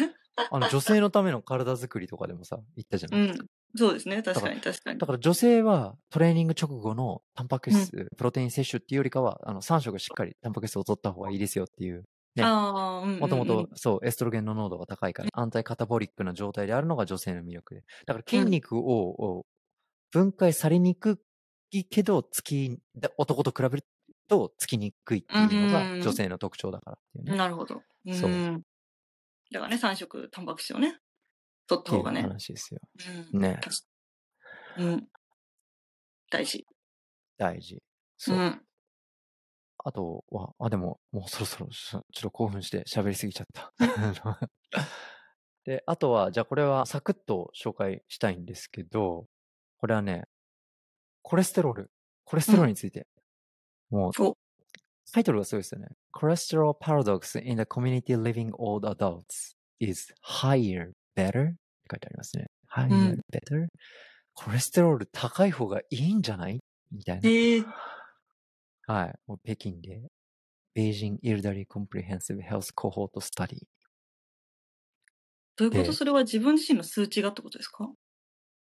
あの、女性のための体作りとかでもさ、言ったじゃない？うん。そうですね。確からに、確かに。だから女性はトレーニング直後のタンパクうん。質、プロテイン摂取っていうよりかは、あの、3食しっかりタンパク質を取った方がいいですよっていう。ね。もとも。と、そう、エストロゲンの濃度が高いから、アンタイカタボリックな状態であるのが女性の魅力で。だから筋うん。肉を、を分解されにくいけど、つき、だ男と比べるとつきにくいっていうのがうん女性の特徴だからっていうね。なるほど。そううんだからね、3食タンパク質をね、取ったっていう方がね。話ですよ。うんね。うん。大事。大事。そうう。ん。あとは、あ、でも、もうそろそろ ちょっと興奮して喋りすぎちゃった。で、あとは、じゃあこれはサクッと紹介したいんですけど、これはね、コレステロール。コレステロールについて。もう、おタイトルがすごいですよね。Cholesterol paradox in the community living old adults is higher, better? って書いてありますね。higher, うん better? コレステロール高い方がいいんじゃない？みたいな。ええはい。もう北京で、Beijing Elderly Comprehensive Health Cohort Study。どういうこと？でそれは自分自身の数値がってことですか？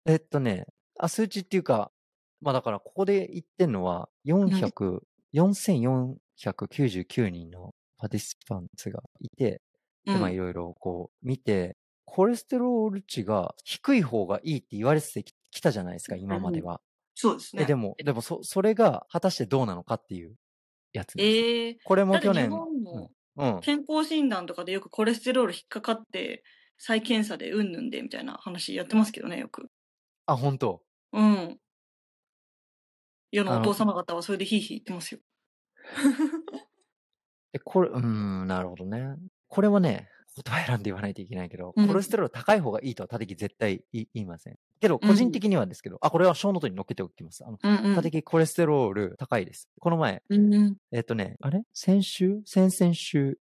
えっとね、あ、数値っていうか、まあだからここで言ってんのは、400、4499人のパティシパンツがいて、で、まあいろいろこう見て、コレステロール値が低い方がいいって言われてきたじゃないですか、今までは。そうですね。え、でも、でもそ、それが果たしてどうなのかっていうやつです。ええこれも去年、本もうん。健康診断とかでよくコレステロール引っかかって、再検査でうんぬんでみたいな話やってますけどね、よく。あ、本当？うん。世のお父様方はそれでヒーヒー言ってますよ。え、これ、うーん、なるほどね。これはね、言葉選んで言わないといけないけど、うんコレステロール高い方がいいとはたてき絶対言いません。けど、うん個人的にはですけど、あ、これはショーノートに載っけておきます。あの、うんうんたてきコレステロール高いです。この前、うんうん。えっ、とね、あれ？先週？先々週、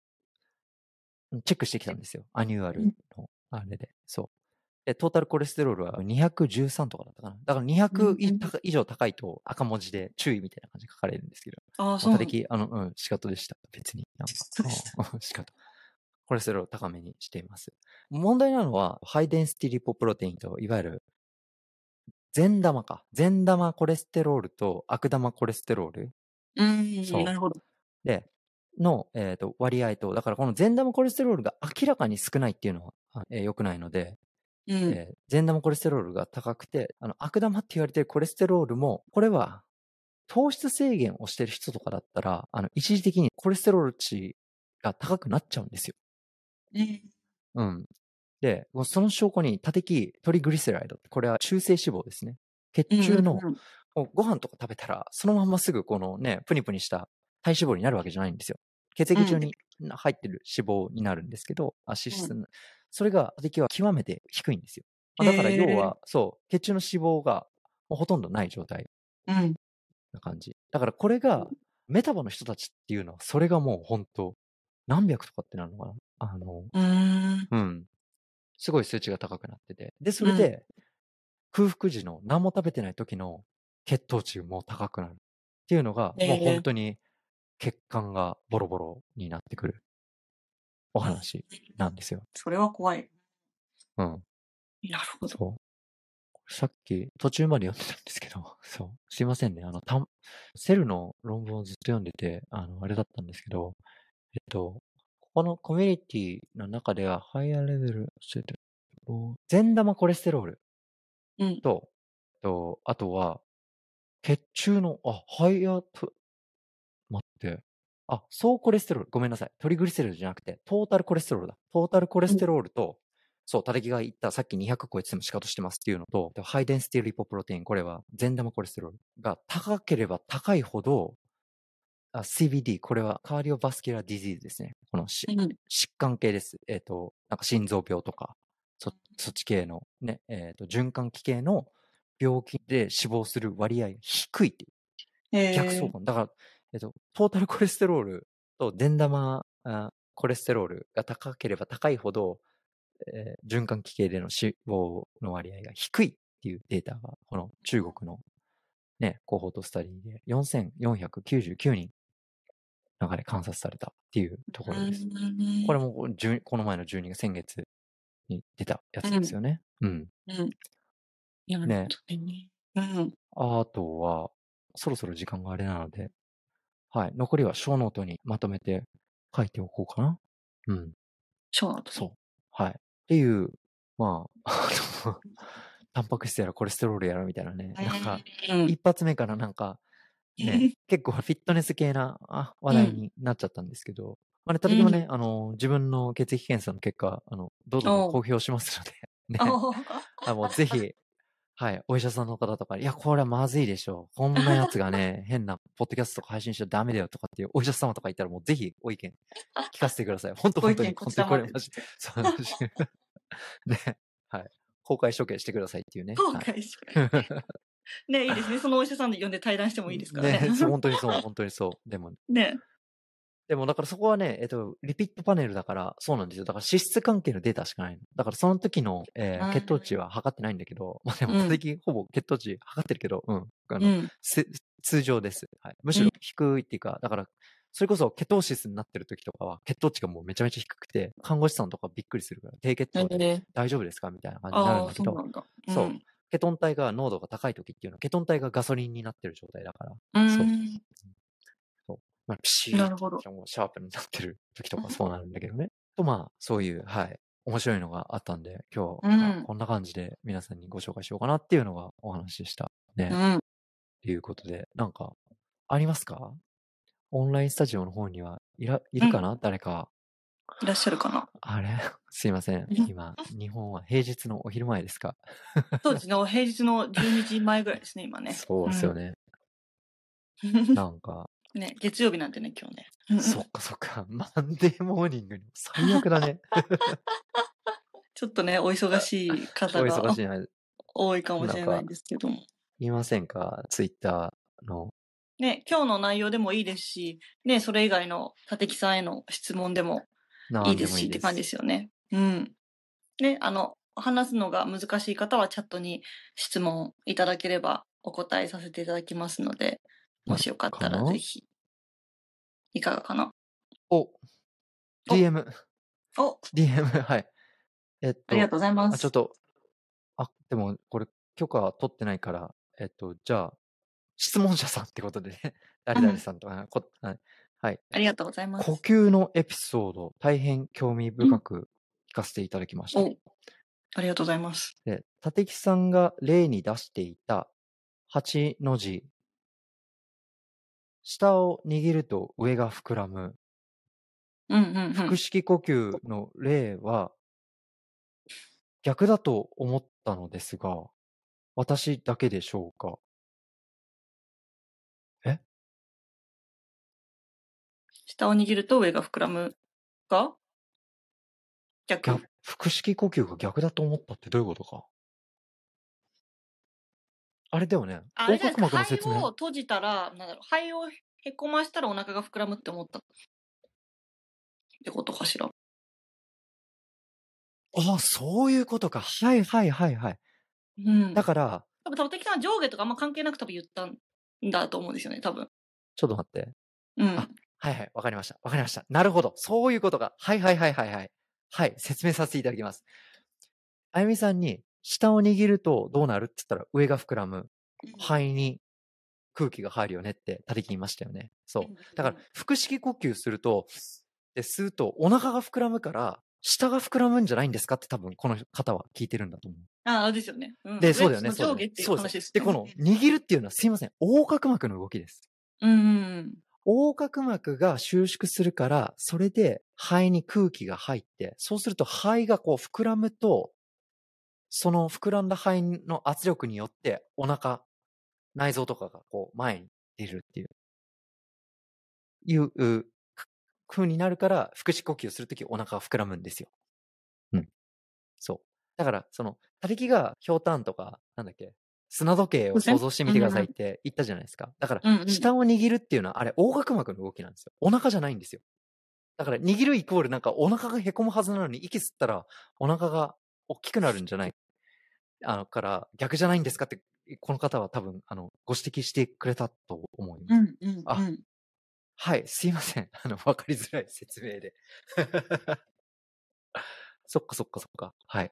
うんチェックしてきたんですよ。 annual の、あれで。そう。で、トータルコレステロールは213とかだったかな。だから200いうん高以上高いと赤文字で注意みたいな感じで書かれるんですけど。ああ、そうあの、うん、シカトでした。別に。なんかシカト。コレステロールを高めにしています。問題なのは、 high-density lipoprotein と、いわゆる、善玉か。善玉コレステロールと悪玉コレステロールうん、そうなるほど。で、の、えっ、と、割合と、だからこの善玉コレステロールが明らかに少ないっていうのは、あえー良くないので、うん。えー善玉コレステロールが高くて、あの、悪玉って言われてるコレステロールも、これは、糖質制限をしてる人とかだったら、あの、一時的にコレステロール値が高くなっちゃうんですよ。うんうん。で、もうその証拠に、多滴トリグリセライド。これは中性脂肪ですね。血中の、うんうんもうご飯とか食べたら、そのまんますぐこのね、プニプニした体脂肪になるわけじゃないんですよ。血液中に入ってる脂肪になるんですけど、あ脂質の、それが、多滴は極めて低いんですよ。まあだから要は、そう、血中の脂肪がもうほとんどない状態うん。な感じ。だからこれが、メタボの人たちっていうのは、それがもう本当何百とかってなるのかな？あの、うーん。うん。すごい数値が高くなってて。で、それで、空腹時の何も食べてない時の血糖値も高くなる。っていうのが、もう本当に血管がボロボロになってくるお話なんですよ。それは怖い。うん。なるほど。さっき途中まで読んでたんですけど、そう。すいませんね。あの、たんセルの論文をずっと読んでて、あの、あれだったんですけど、えっと、ここのコミュニティの中では、ハイアレベル、善玉コレステロールうん。と、と、あとは、血中の、あ、ハイアト、待って。あ、総コレステロール。ごめんなさい。トリグリセリドじゃなくて、トータルコレステロールだ。トータルコレステロールと、そう、たてきが言ったさっき200超えててもシカトしてますっていうのと、 high-density lipoprotein、これは善玉コレステロールが高ければ高いほど、あ CVD、これは cardiovascular disease ですね。このしうん。疾患系です。えっ、と、なんか心臓病とか、そそっち系のね、えっ、と、循環器系の病気で死亡する割合が低いっていうえ逆相関。だから、えっ、と、トータルコレステロールと善玉あコレステロールが高ければ高いほど、えー循環器系での死亡の割合が低いっていうデータが、この中国のね、コホートスタディで4499人の中で観察されたっていうところです。うんこれもこう10この前の12月、先月に出たやつですよね。うん。うん。ね。うん。あとは、そろそろ時間があれなので、はい。残りはショーノートにまとめて書いておこうかな。うん。そうなんだ。そう。はい。っていう、まあ、タンパク質やらコレステロールやらみたいなね、なんか、うん。一発目からなんか、ね、結構フィットネス系なあ話題になっちゃったんですけど、まあね、たてきもね、あの、自分の血液検査の結果、あの、どうぞ公表しますので、ね、あもうぜひ、はい、お医者さんの方とかに、いや、これはまずいでしょう。こんなやつがね、変なポッドキャストとか配信しちゃダメだよとかっていうお医者様とかいたら、もうぜひご意見聞かせてください。本当本当に、本当にこれマジ、そう、マジで、はい。公開処刑してくださいっていうね。後はい。悔しか ね、いいですね。そのお医者さんで呼んで対談してもいいですからね。そう本当にそう、本当にそう。でも、ね。でもだからそこはね、えっと、リピットパネルだから、そうなんですよ。だから脂質関係のデータしかないの。だからその時の、えー血糖値は測ってないんだけど、まあでもうん最近ほぼ血糖値測ってるけど、うん。あのうん。せ通常です。はい。むしろ低いっていうか、だから、それこそケトーシスになってる時とかは、血糖値がもうめちゃめちゃ低くて、看護師さんとかびっくりするから、低血糖でね大丈夫ですかみたいな感じになるんだけどそうケトン体が濃度が高い時っていうのは、ケトン体がガソリンになってる状態だから、うそう。ん。まあ、ピシーなるほどってもうシャープになってる時とかそうなるんだけどね。と、まあ、そういう、はい。面白いのがあったんで、今日、うんあこんな感じで皆さんにご紹介しようかなっていうのがお話でした。ね。とうん。いうことで、なんか、ありますか？オンラインスタジオの方にはいら、いるかな、誰か。いらっしゃるかな？あれ？すいません。今、日本は平日のお昼前ですか？そうですね。平日の12時前ぐらいですね、今ね。そうですよね。うん。なんか、ね、月曜日なんてね、今日ね。そっかそっか。マンデーモーニングに最悪だね。ちょっとね、お忙しいお方が。多いかもしれないんですけども。言いませんか？ツイッターの。ね、今日の内容でもいいですし、ね、それ以外の立木さんへの質問でもいいですしって感じですよね。うん。ね、あの、話すのが難しい方はチャットに質問いただければお答えさせていただきますので、もしよかったらぜひ。いかがかな？お !DM、お DM、はい。えっと、ありがとうございます。あちょっと、あ、でもこれ許可取ってないから、えっと、じゃあ、質問者さんってことでね、誰々さんとか、こはいはい。ありがとうございます。呼吸のエピソード、大変興味深く聞かせていただきました。おありがとうございます。で、立木さんが例に出していた8の字。下を握ると上が膨らむ。うんうんうん腹。式呼吸の例は逆だと思ったのですが、私だけでしょうか？下を握ると上が膨らむが逆？逆腹式呼吸が逆だと思ったってどういうことかあれだよね。あれですか肺を。閉じたら、なんだろう、肺をへこましたらお腹が膨らむって思った。ってことかしら。あ、そういうことか。はいはいはいはい。うん。だから、多分、多分、敵さんは上下とかあんま関係なく多分言ったんだと思うんですよね、多分。ちょっと待って。うん。あはいはい、わかりました。わかりました。なるほど。そういうことか。はいはいはいはいはい。はい、説明させていただきます。あゆみさんに、下を握るとどうなるって言ったら上が膨らむ。肺に空気が入るよねって、たてき言いましたよね。そう。だから、腹式呼吸すると、で、吸うとお腹が膨らむから、下が膨らむんじゃないんですかって多分この方は聞いてるんだと思う。ああ、ですよね。うん、で、そうだよね。上下っていうそうで。話ですす。で、この握るっていうのはすいません。横隔膜の動きです。うんうんうん。横隔膜が収縮するから、それで肺に空気が入って、そうすると肺がこう膨らむと、その膨らんだ肺の圧力によってお腹、内臓とかがこう前に出るっていう、いう、風になるから、腹式呼吸するときお腹が膨らむんですよ。うん。そう。だから、その、他力がひょうたんとか、なんだっけ、砂時計を想像してみてくださいって言ったじゃないですか。だから下を握るっていうのは、あれ、横隔膜の動きなんですよ。お腹じゃないんですよ。だから、握るイコールなんかお腹がへこむはずなのに、息吸ったらお腹が大きくなるんじゃないあの、から、逆じゃないんですかって、この方は多分、あの、ご指摘してくれたと思います。うんうんうん。あはい、すいません。あの、わかりづらい説明で。そっかそっかそっか。はい。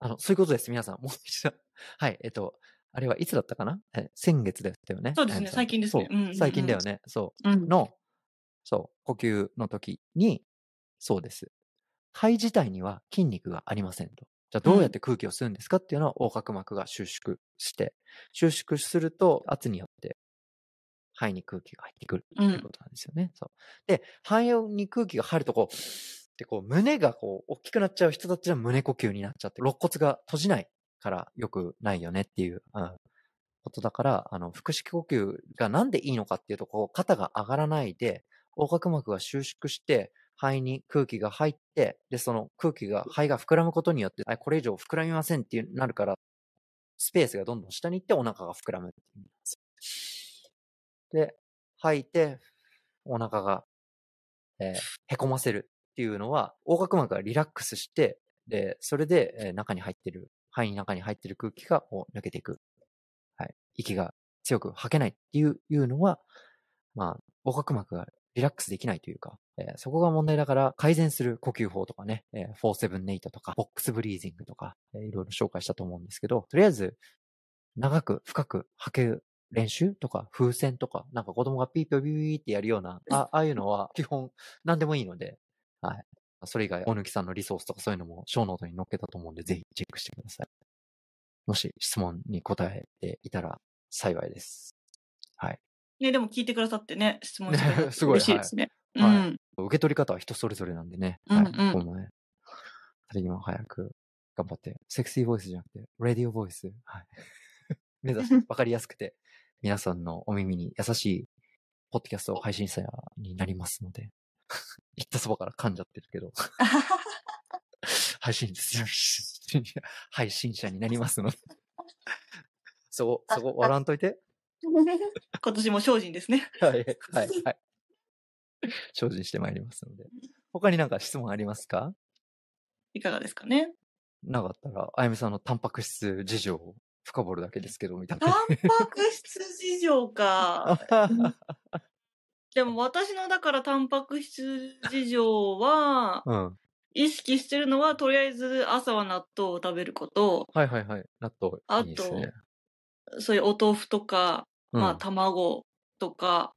あの、そういうことです。皆さん。もう一度。はい。えっと、あれはいつだったかな？え先月だったよね。そうですね最近ですねそううんうんうん最近だよね。そう。うん。の、そう、呼吸の時に、そうです。肺自体には筋肉がありませんと。じゃあどうやって空気を吸うんですかっていうのは横隔膜が収縮して、収縮すると圧によって肺に空気が入ってくるっていうことなんですよね。そうで、肺に空気が入るとこう、でこう胸がこう大きくなっちゃう人たちは胸呼吸になっちゃって、肋骨が閉じないから良くないよねっていう、うん、ことだから、あの、腹式呼吸がなんでいいのかっていうと、こう肩が上がらないで、横隔膜が収縮して、肺に空気が入って、で、その空気が、肺が膨らむことによって、あこれ以上膨らみませんっていうなるから、スペースがどんどん下に行ってお腹が膨らむ。で、吐いて、お腹が、えーへこませるっていうのは、横隔膜がリラックスして、で、それで、中に入ってる、肺の中に入ってる空気がこう抜けていく。はい。息が強く吐けないっていういうのは、まあ、横隔膜がリラックスできないというか、えーそこが問題だから改善する呼吸法とかね、えー、478とか、 box breathing とか、えーいろいろ紹介したと思うんですけど、とりあえず、長く深く吐ける練習とか、風船とか、なんか子供がピーピーピーピーってやるような、ああいうのは基本何でもいいので、はい。それ以外、大貫さんのリソースとかそういうのも show note に載っけたと思うんで、ぜひチェックしてください。もし質問に答えていたら幸いです。はい。ね、でも聞いてくださってね、質問してくださってすごい嬉しいですね。はいはいうん。受け取り方は人それぞれなんでね。はい。うんうんこのね、二人にも早く頑張って、セクシーボイスじゃなくて、ラディオボイス、はい。目指して、わかりやすくて、皆さんのお耳に優しい、ポッドキャスト配信者になりますので、言ったそばから噛んじゃってるけど、配信です。配信者になりますので。そこ、そこ、笑わんといて。今年も精進ですね。はい、はい、はい。精進してまいりますので。他になんか質問ありますか？いかがですかね？なかったら、あやみさんのタンパク質事情を深掘るだけですけど、みたいタンパク質事情か。な。でも私のだからタンパク質事情は、うん。意識してるのはとりあえず朝は納豆を食べること、はいはいはい。納豆、あいいですね。そういうお豆腐とか、うん、まあ卵とか、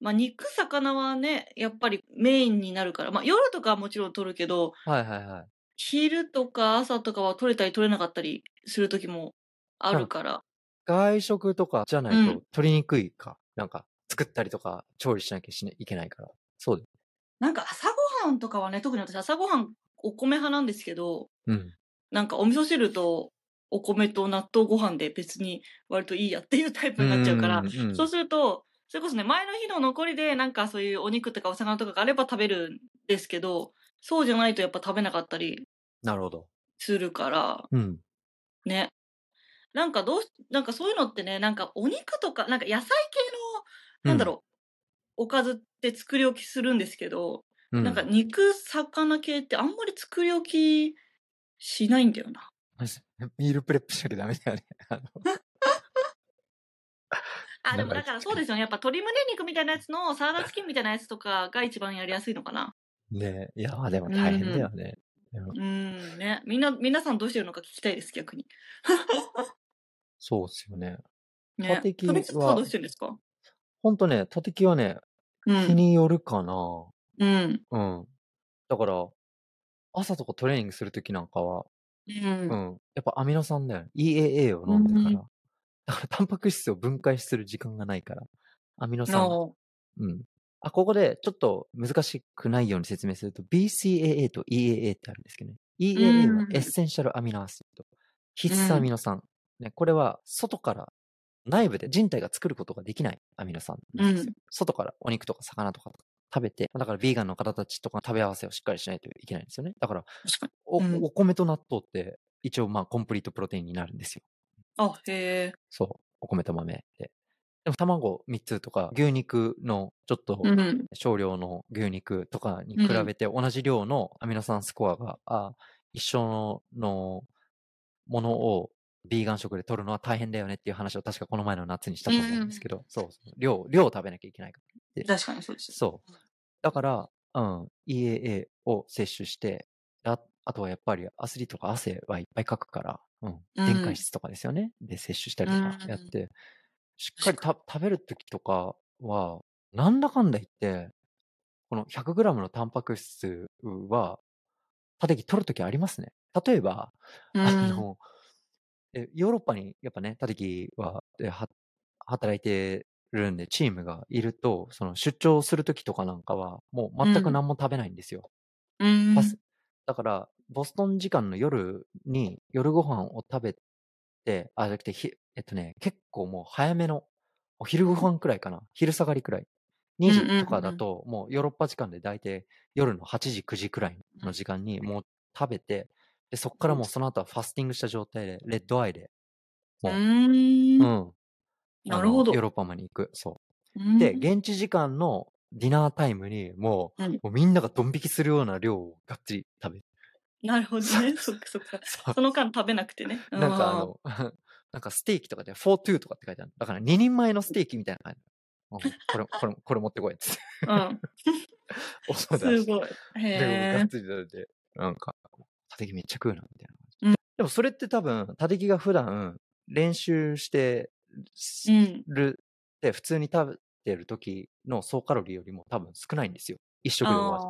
まあ肉、魚はね、やっぱりメインになるから、まあ夜とかはもちろん取るけど、はいはいはい。昼とか朝とかは取れたり取れなかったりする時もあるから。外食とかじゃなうんいと取りにくいか？なんか、作ったりとか、調理しなきゃしないけないから。そうです。なんか朝ごはんとかはね、特に私朝ごはんお米派なんですけど、うん。なんかお味噌汁とお米と納豆ご飯で別に割といいやっていうタイプになっちゃうから、んんんそうすると、それこそね、前の日の残りでなんかそういうお肉とかお魚とかがあれば食べるんですけど、そうじゃないとやっぱ食べなかったりなるほど。するから、うん。ね。なんかどうし、なんかそういうのってね、なんかお肉とか、なんか野菜系の、なんだろう、おかずって作り置きするんですけど、うん。なんか肉、魚系ってあんまり作り置きしないんだよな。ミールプレップしなきゃダメだよね。あのあ、でもだからそうですよね。やっぱ鶏胸肉みたいなやつのサラダチキンみたいなやつとかが一番やりやすいのかな。ねいや、まあでも大変だよね。でもうん、ね。みんな、皆さんどうしてるのか聞きたいです、逆に。そうですよね。ね。カテキカテキさんはどうしてるんですか？ほんとね、タテキはね、うん。日によるかな。うん。うん。だから、朝とかトレーニングするときなんかは、う。うんん。やっぱアミノ酸だよね。EAA を飲んでるかんだからタンパク質を分解する時間がないから。アミノ酸。の、うん。あ、ここでちょっと難しくないように説明すると、BCAA と EAA ってあるんですけどね。EAA はうんエッセンシャルアミノアシド。必須アミノ酸。ね、これは外から内部で人体が作ることができないアミノ酸なんですよ。うん外からお肉とか魚とか食べて、だからビーガンの方たちとか食べ合わせをしっかりしないといけないんですよね。だから。お,、うんお米と納豆って一応まあコンプリートプロテインになるんですよ。あ、へえ。そう。お米と豆で。でも卵3つとか牛肉のちょっとうん。少量の牛肉とかに比べて同じ量のアミノ酸スコアが、あ一緒ののものをビーガン食で取るのは大変だよねっていう話を確かこの前の夏にしたと思うんですけど、そうそう量、量を食べなきゃいけないから。確かにそうですよ。そう。だから、うん、EAA を摂取して、ああとはやっぱりアスリートが汗はいっぱいかくから、うん、うん電解質とかですよね。で、摂取したりとかやって、しっかりた食べるときとかは、なんだかんだ言って、この 100g のタンパク質は、たてき取るときありますね。例えば、うあん。の、えヨーロッパにやっぱね、タテキは、働いてるんで、チームがいると、その出張するときとかなんかは、もう全く何も食べないんですよ。うパスん。だから、ボストン時間の夜に夜ご飯を食べて、あ、じゃなくて、ひえっとね、結構もう早めの、お昼ご飯くらいかな。昼下がりくらい。2うんうんうん時とかだと、もうヨーロッパ時間で大体夜の8時、9時くらいの時間にもう食べて、で、そっからもうその後はファスティングした状態で、レッドアイで、うもう、ん。うん。なるほどヨーロッパまで行く。そうう。んで、現地時間のディナータイムに、もう、うんもうみんながドン引きするような量をがっつり食べる。なるほどね。そ っかそっか。その間食べなくてね。なんかあの、なんかステーキとかで、フォートゥーとかって書いてある。だから2人前のステーキみたいな感じ。うんこれ、これ、これ持ってこいっつって。うん。おそうだすごい。へで、がっえ。つり食べて、なんか、タテキめっちゃ食うな、みたいな感じ。うんでもそれって多分、タテキが普段練習してうん。普通に食べてる時の総カロリーよりも多分少ないんですよ。一食量は。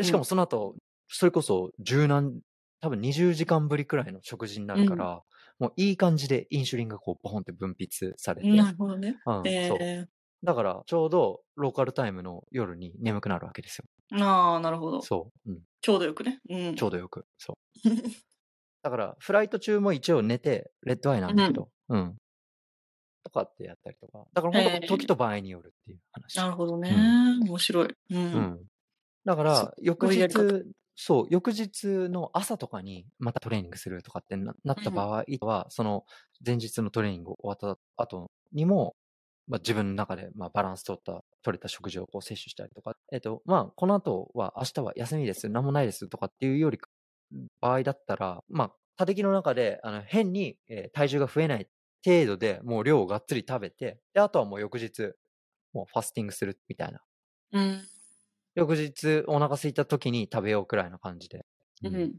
しかもその後、それこそ十何、多分20時間ぶりくらいの食事になるから、もういい感じでインシュリンがこう、ボーンって分泌されて、なるほどね。うん、そう。えだから、ちょうどローカルタイムの夜に眠くなるわけですよ。え。ああ、なるほど。そう。うん。ちょうどよくね。うん。ちょうどよく。そう。だから、フライト中も一応寝て、レッドアイなんだけど、うん。とかってやったりとか。だから、本当時と場合によるっていう話。なるほどね。面白い。う。うんん。だかすら、翌日、そう、翌日の朝とかにまたトレーニングするとかってななった場合は、その前日のトレーニング終わった後にも、まあ、自分の中でまあバランス取った、取れた食事をこう摂取したりとか、えっと、まあ、この後は明日は休みです、何もないですとかっていうより、場合だったら、まあ、多敵の中で、あの、変に、えー体重が増えない程度でもう量をがっつり食べて、で、あとはもう翌日、もうファスティングするみたいな。うん。翌日お腹空いた時に食べようくらいの感じで。うんうん。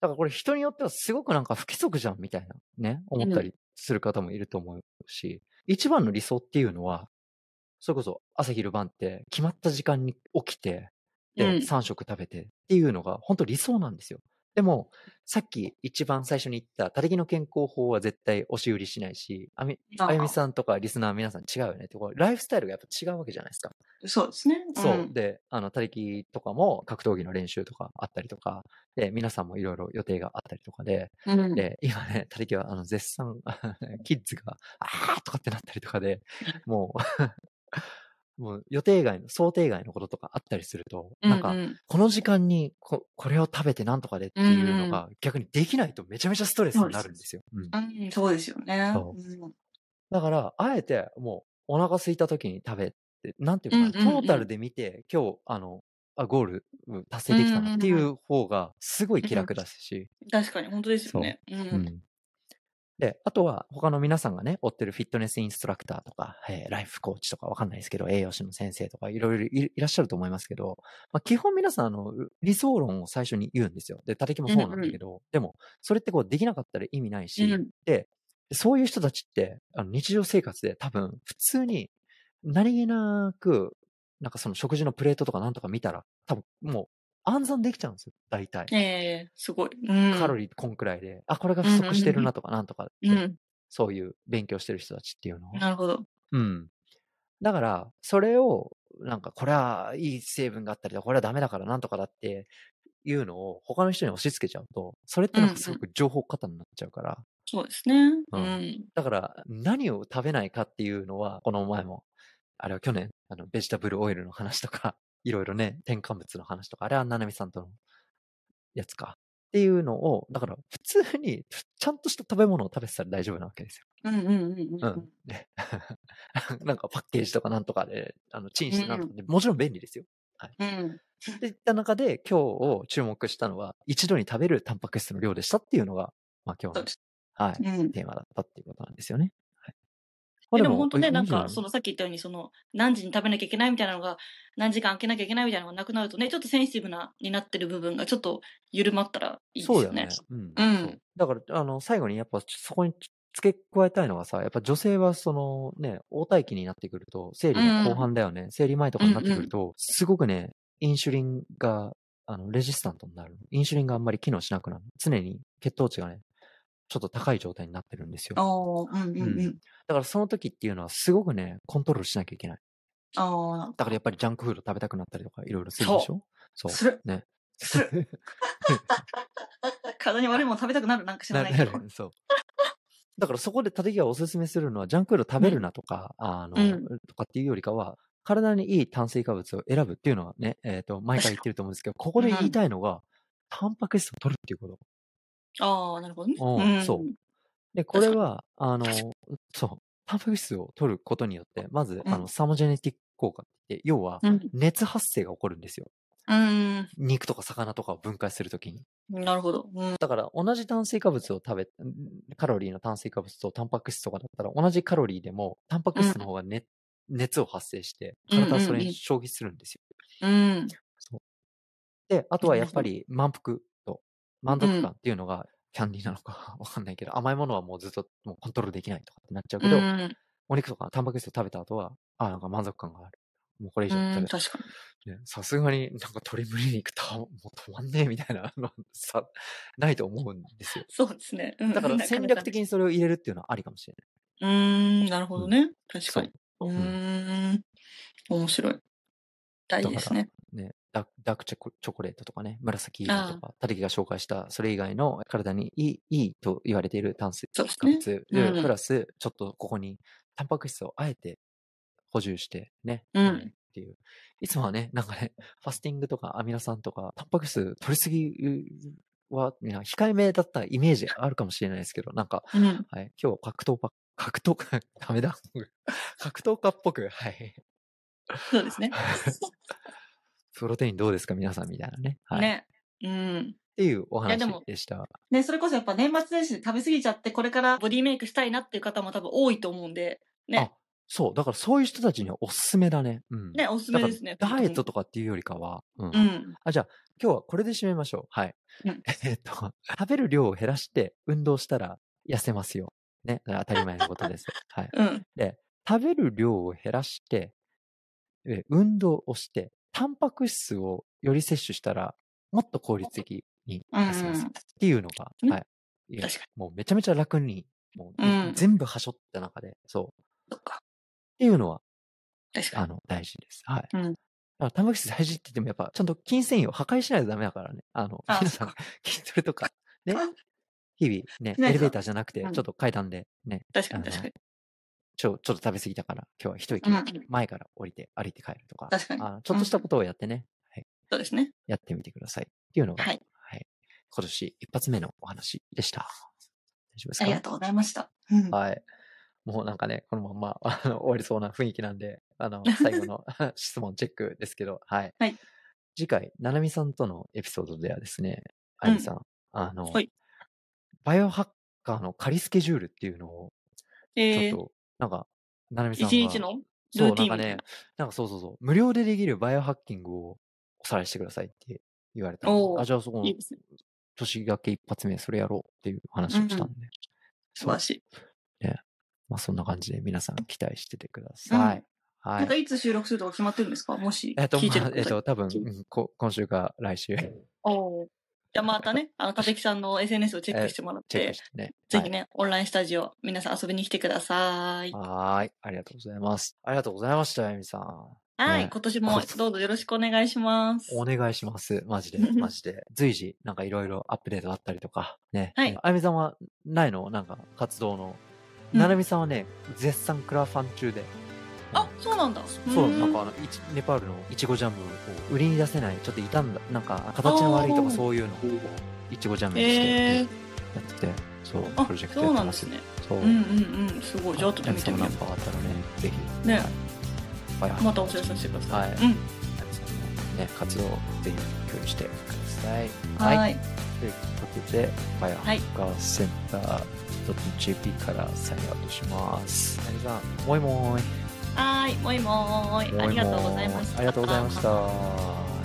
だからこれ人によってはすごくなんか不規則じゃんみたいなね、思ったりする方もいると思うし、一番の理想っていうのは、それこそ朝昼晩って決まった時間に起きて、で、うん3食食べてっていうのが本当理想なんですよ。でも、さっき一番最初に言った、他力の健康法は絶対押し売りしないし、あみ、ああゆみさんとかリスナー皆さん違うよねって、これライフスタイルがやっぱ違うわけじゃないですか。そうですね。そう。んで、あの、他力とかも格闘技の練習とかあったりとか、で、皆さんもいろいろ予定があったりとかで、うん。で、今ね、他力はあの、絶賛、キッズが、あーとかってなったりとかで、もう、もう予定外の、想定外のこととかあったりすると、なんかう、んこの時間にここれを食べてなんとかでっていうのが逆にできないとめちゃめちゃストレスになるんですよ。うんうん、うんそうですよね。だから、あえてもうお腹空いた時に食べて、なんていうかな、うんうんうんトータルで見て、今日、あの、あ、ゴールうん達成できたなっていう方がすごい気楽だし、確かに、本当ですよね。う。うんん。で、あとは他の皆さんがね、追ってるフィットネスインストラクターとか、えーライフコーチとかわかんないですけど、栄養士の先生とかいろいろいいらっしゃると思いますけど、まあ、基本皆さん、あの、理想論を最初に言うんですよ。で、他力もそうなんだけど、でも、それってこうできなかったら意味ないし、うんで、そういう人たちって、あの日常生活で多分、普通に何気なく、なんかその食事のプレートとかなんとか見たら、多分もう暗算できちゃうんですよ、大体。ええすごい。うん。カロリーこんくらいで、あ、これが不足してるなとかなんとかって、うん。そういう勉強してる人たちっていうのを。なるほど。うん。だから、それを、なんか、これはいい成分があったりとか、これはダメだからなんとかだっていうのを他の人に押し付けちゃうと、それってなんかすごく情報過多になっちゃうから、そうですね。ううんん。だから、何を食べないかっていうのは、この前も、あれは去年、あの、ベジタブルオイルの話とか、いろいろね、添加物の話とか、あれはななみさんとのやつか。っていうのを、だから、普通に、ちゃんとした食べ物を食べてたら大丈夫なわけですよ。うんうんうんううんん。。で なんかパッケージとかなんとかで、あの、チンしてなんとかで、もちろん便利ですよ。うん。で、いった中で今日注目したのは、一度に食べるタンパク質の量でしたっていうのが、まあ今日の。はい、うん。テーマだったっていうことなんですよね。でも本当ね、なんか、そのさっき言ったように、その、何時に食べなきゃいけないみたいなのが、何時間空けなきゃいけないみたいなのがなくなるとね、ちょっとセンシティブな、になってる部分がちょっと緩まったらいいですよねそうだよね。。うん。だから、あの、最後にやっぱそこに付け加えたいのがさ、やっぱ女性はそのね、応対期になってくると、生理の後半だよね、生理前とかになってくると、すごくね、インシュリンがあの、レジスタントになる。インシュリンがあんまり機能しなくなる。常に血糖値がね、ちょっと高い状態になってるんですよ。うんうんうん。うんだからその時っていうのはすごくね、コントロールしなきゃいけない。だからやっぱりジャンクフード食べたくなったりとかいろいろするでしょ？そう。する。ね。する。体に悪いもの食べたくなるなんか知らないけど。そう。だからそこで立木がおすすめするのは、ジャンクフード食べるなとか、あの、うんとかっていうよりかは、体にいい炭水化物を選ぶっていうのはね、えっ、と、毎回言ってると思うんですけど、ここで言いたいのが、タンパク質を取るっていうこと。ああ、なるほどね。うんそうで、これ確かは、あの、そう、タンパク質を取ることによって、まず、うんあの、サーモジェネティック効果って言って、要は、うん。熱発生が起こるんですよ。うん。肉とか魚とかを分解するときに。なるほど。うん。だから同じ炭水化物を食べ、んカロリーの炭水化物とタンパク質とかだったら同じカロリーでもタンパク質の方が、ね熱を発生して体はそれに消費するんですよ。うん。で、あとはやっぱり満腹と満足感っていうのがキャンディーなのか わかんないけど、甘いものはもうずっともうコントロールできないとかってなっちゃうけど、うん。お肉とかタンパク質を食べた後は、あ、なんか満足感がある。もうこれ以上うん、食べたい確かに。ねさすがになんか鶏胸肉たもう止まんねえみたいな のさ、ないと思うんですよ。そうですね。うんだから戦略的にそれを入れるっていうのはありかもしれうーん、なるほどね。確かに。うん。面白い。大事ですね。ない。ね、ダダークチョコチョコレートとかね、紫色とか、たるきが紹介した、それ以外の体にいいいいと言われている炭水化ね物、うんプラス、ちょっとここにタンパク質をあえて補充してね、うんはいっていう。いつもはね、なんかね、ファスティングとかアミノ酸とか、タンパク質取りすぎは、控えめだったイメージあるかもしれないですけど、なんか、うん。はい、今日は格闘家、格闘家、ダメだ。格闘家っぽく、はい。そうですね。プロテインどうですか？皆さんみたいなね。はい。っね。うん。ていうお話でした。ね、それこそやっぱ年末年始で食べ過ぎちゃって、これからボディメイクしたいなっていう方も多分多いと思うんで、ねあ。そう。だからそういう人たちにはおすすめだね。うん。ね、おすすめですね。ダイエットとかっていうよりかは、うん。うん。あ、じゃあ、今日はこれで締めましょう。はい。うん えっと、食べる量を減らして運動したら痩せますよ。ね。当たり前のことです。はい。うん。で、食べる量を減らして、え運動をして、タンパク質をより摂取したら、もっと効率的にうん痩せます。っていうのが、ねはい。いや確かもうめちゃめちゃ楽に、もう、うん全部はしょった中で、そう。そっか。っていうのは、確かに。あの、大事です。はい。うんタンパク質大事って言っても、やっぱ、ちゃんと筋繊維を破壊しないとダメだからね。あの、あ皆さん筋トレとか、ね、日々、ね、エレベーターじゃなくて、うんちょっと階段で、ね、確かに確かに。ちょ、ちょっと食べ過ぎたから、今日は一息うん前から降りて歩いて帰るとか、確かにあのちょっとしたことをやってね、はい、そうですね。やってみてください。っていうのが、はい。今年一発目のお話でした。大丈夫ですか？ありがとうございました。うん。はい。もうなんかね、このまま あの終わりそうな雰囲気なんで、あの、最後の 質問チェックですけど、はい。はい次回、ななみさんとのエピソードではですね、あゆみさん、あの、はいバイオハッカーの仮スケジュールっていうのを、ちえー、ょっと、なんか、ななみさんが、一日の？そう、ルーテなんかねィンみたいな、なんかそうそうそう、無料でできるバイオハッキングをおさらいしてくださいって言われたのおーあ、じゃあそこのいいですね。年がけ一発目それやろうっていう話をしたん。で。そう素晴らしい。まあそんな感じで皆さん期待しててください。うん。はい。なんか。い。つ収録するとか決まってるんですか？もしえっと、聞いてる方まあえっと、多分、うんこ今週か来週、おーじゃあまたね、あの、たてきさんの SNS をチェックしてもらってね。ぜひね、オンラインスタジオ、皆さん遊びに来てください。はい。ありがとうございます。ありがとうございました、あゆみさん。はい、ね今年もどうぞよろしくお願いします。お願いします。マジで、マジで。随時、なんかいろいろアップデートあったりとか、ね。はいえあゆみさんはないの？なんか活動の。うんななみさんはね、絶賛クラファン中で。あ、そうなんだ。そう、ーなんかあの、いちネパールのいちごジャムを売りに出せない、ちょっと傷んだ、なんか形の悪いとかそういうのをいちごジャムにしてえやってて、そう、あプロジェクトそうやってまなんですね。そう。うんうんうん、すごい。じゃあ後で見てみよナンバーあったらね、ぜひ。ねはい。またお知らせさせてください。はいうん。ね、活動をぜひ共有してください。はい。ということで、バイオハッカーセンター .jp からサインアウトします。あゆみさん、もいもーい。はい、もいもーい。ありがとうございました。ありがとうございました。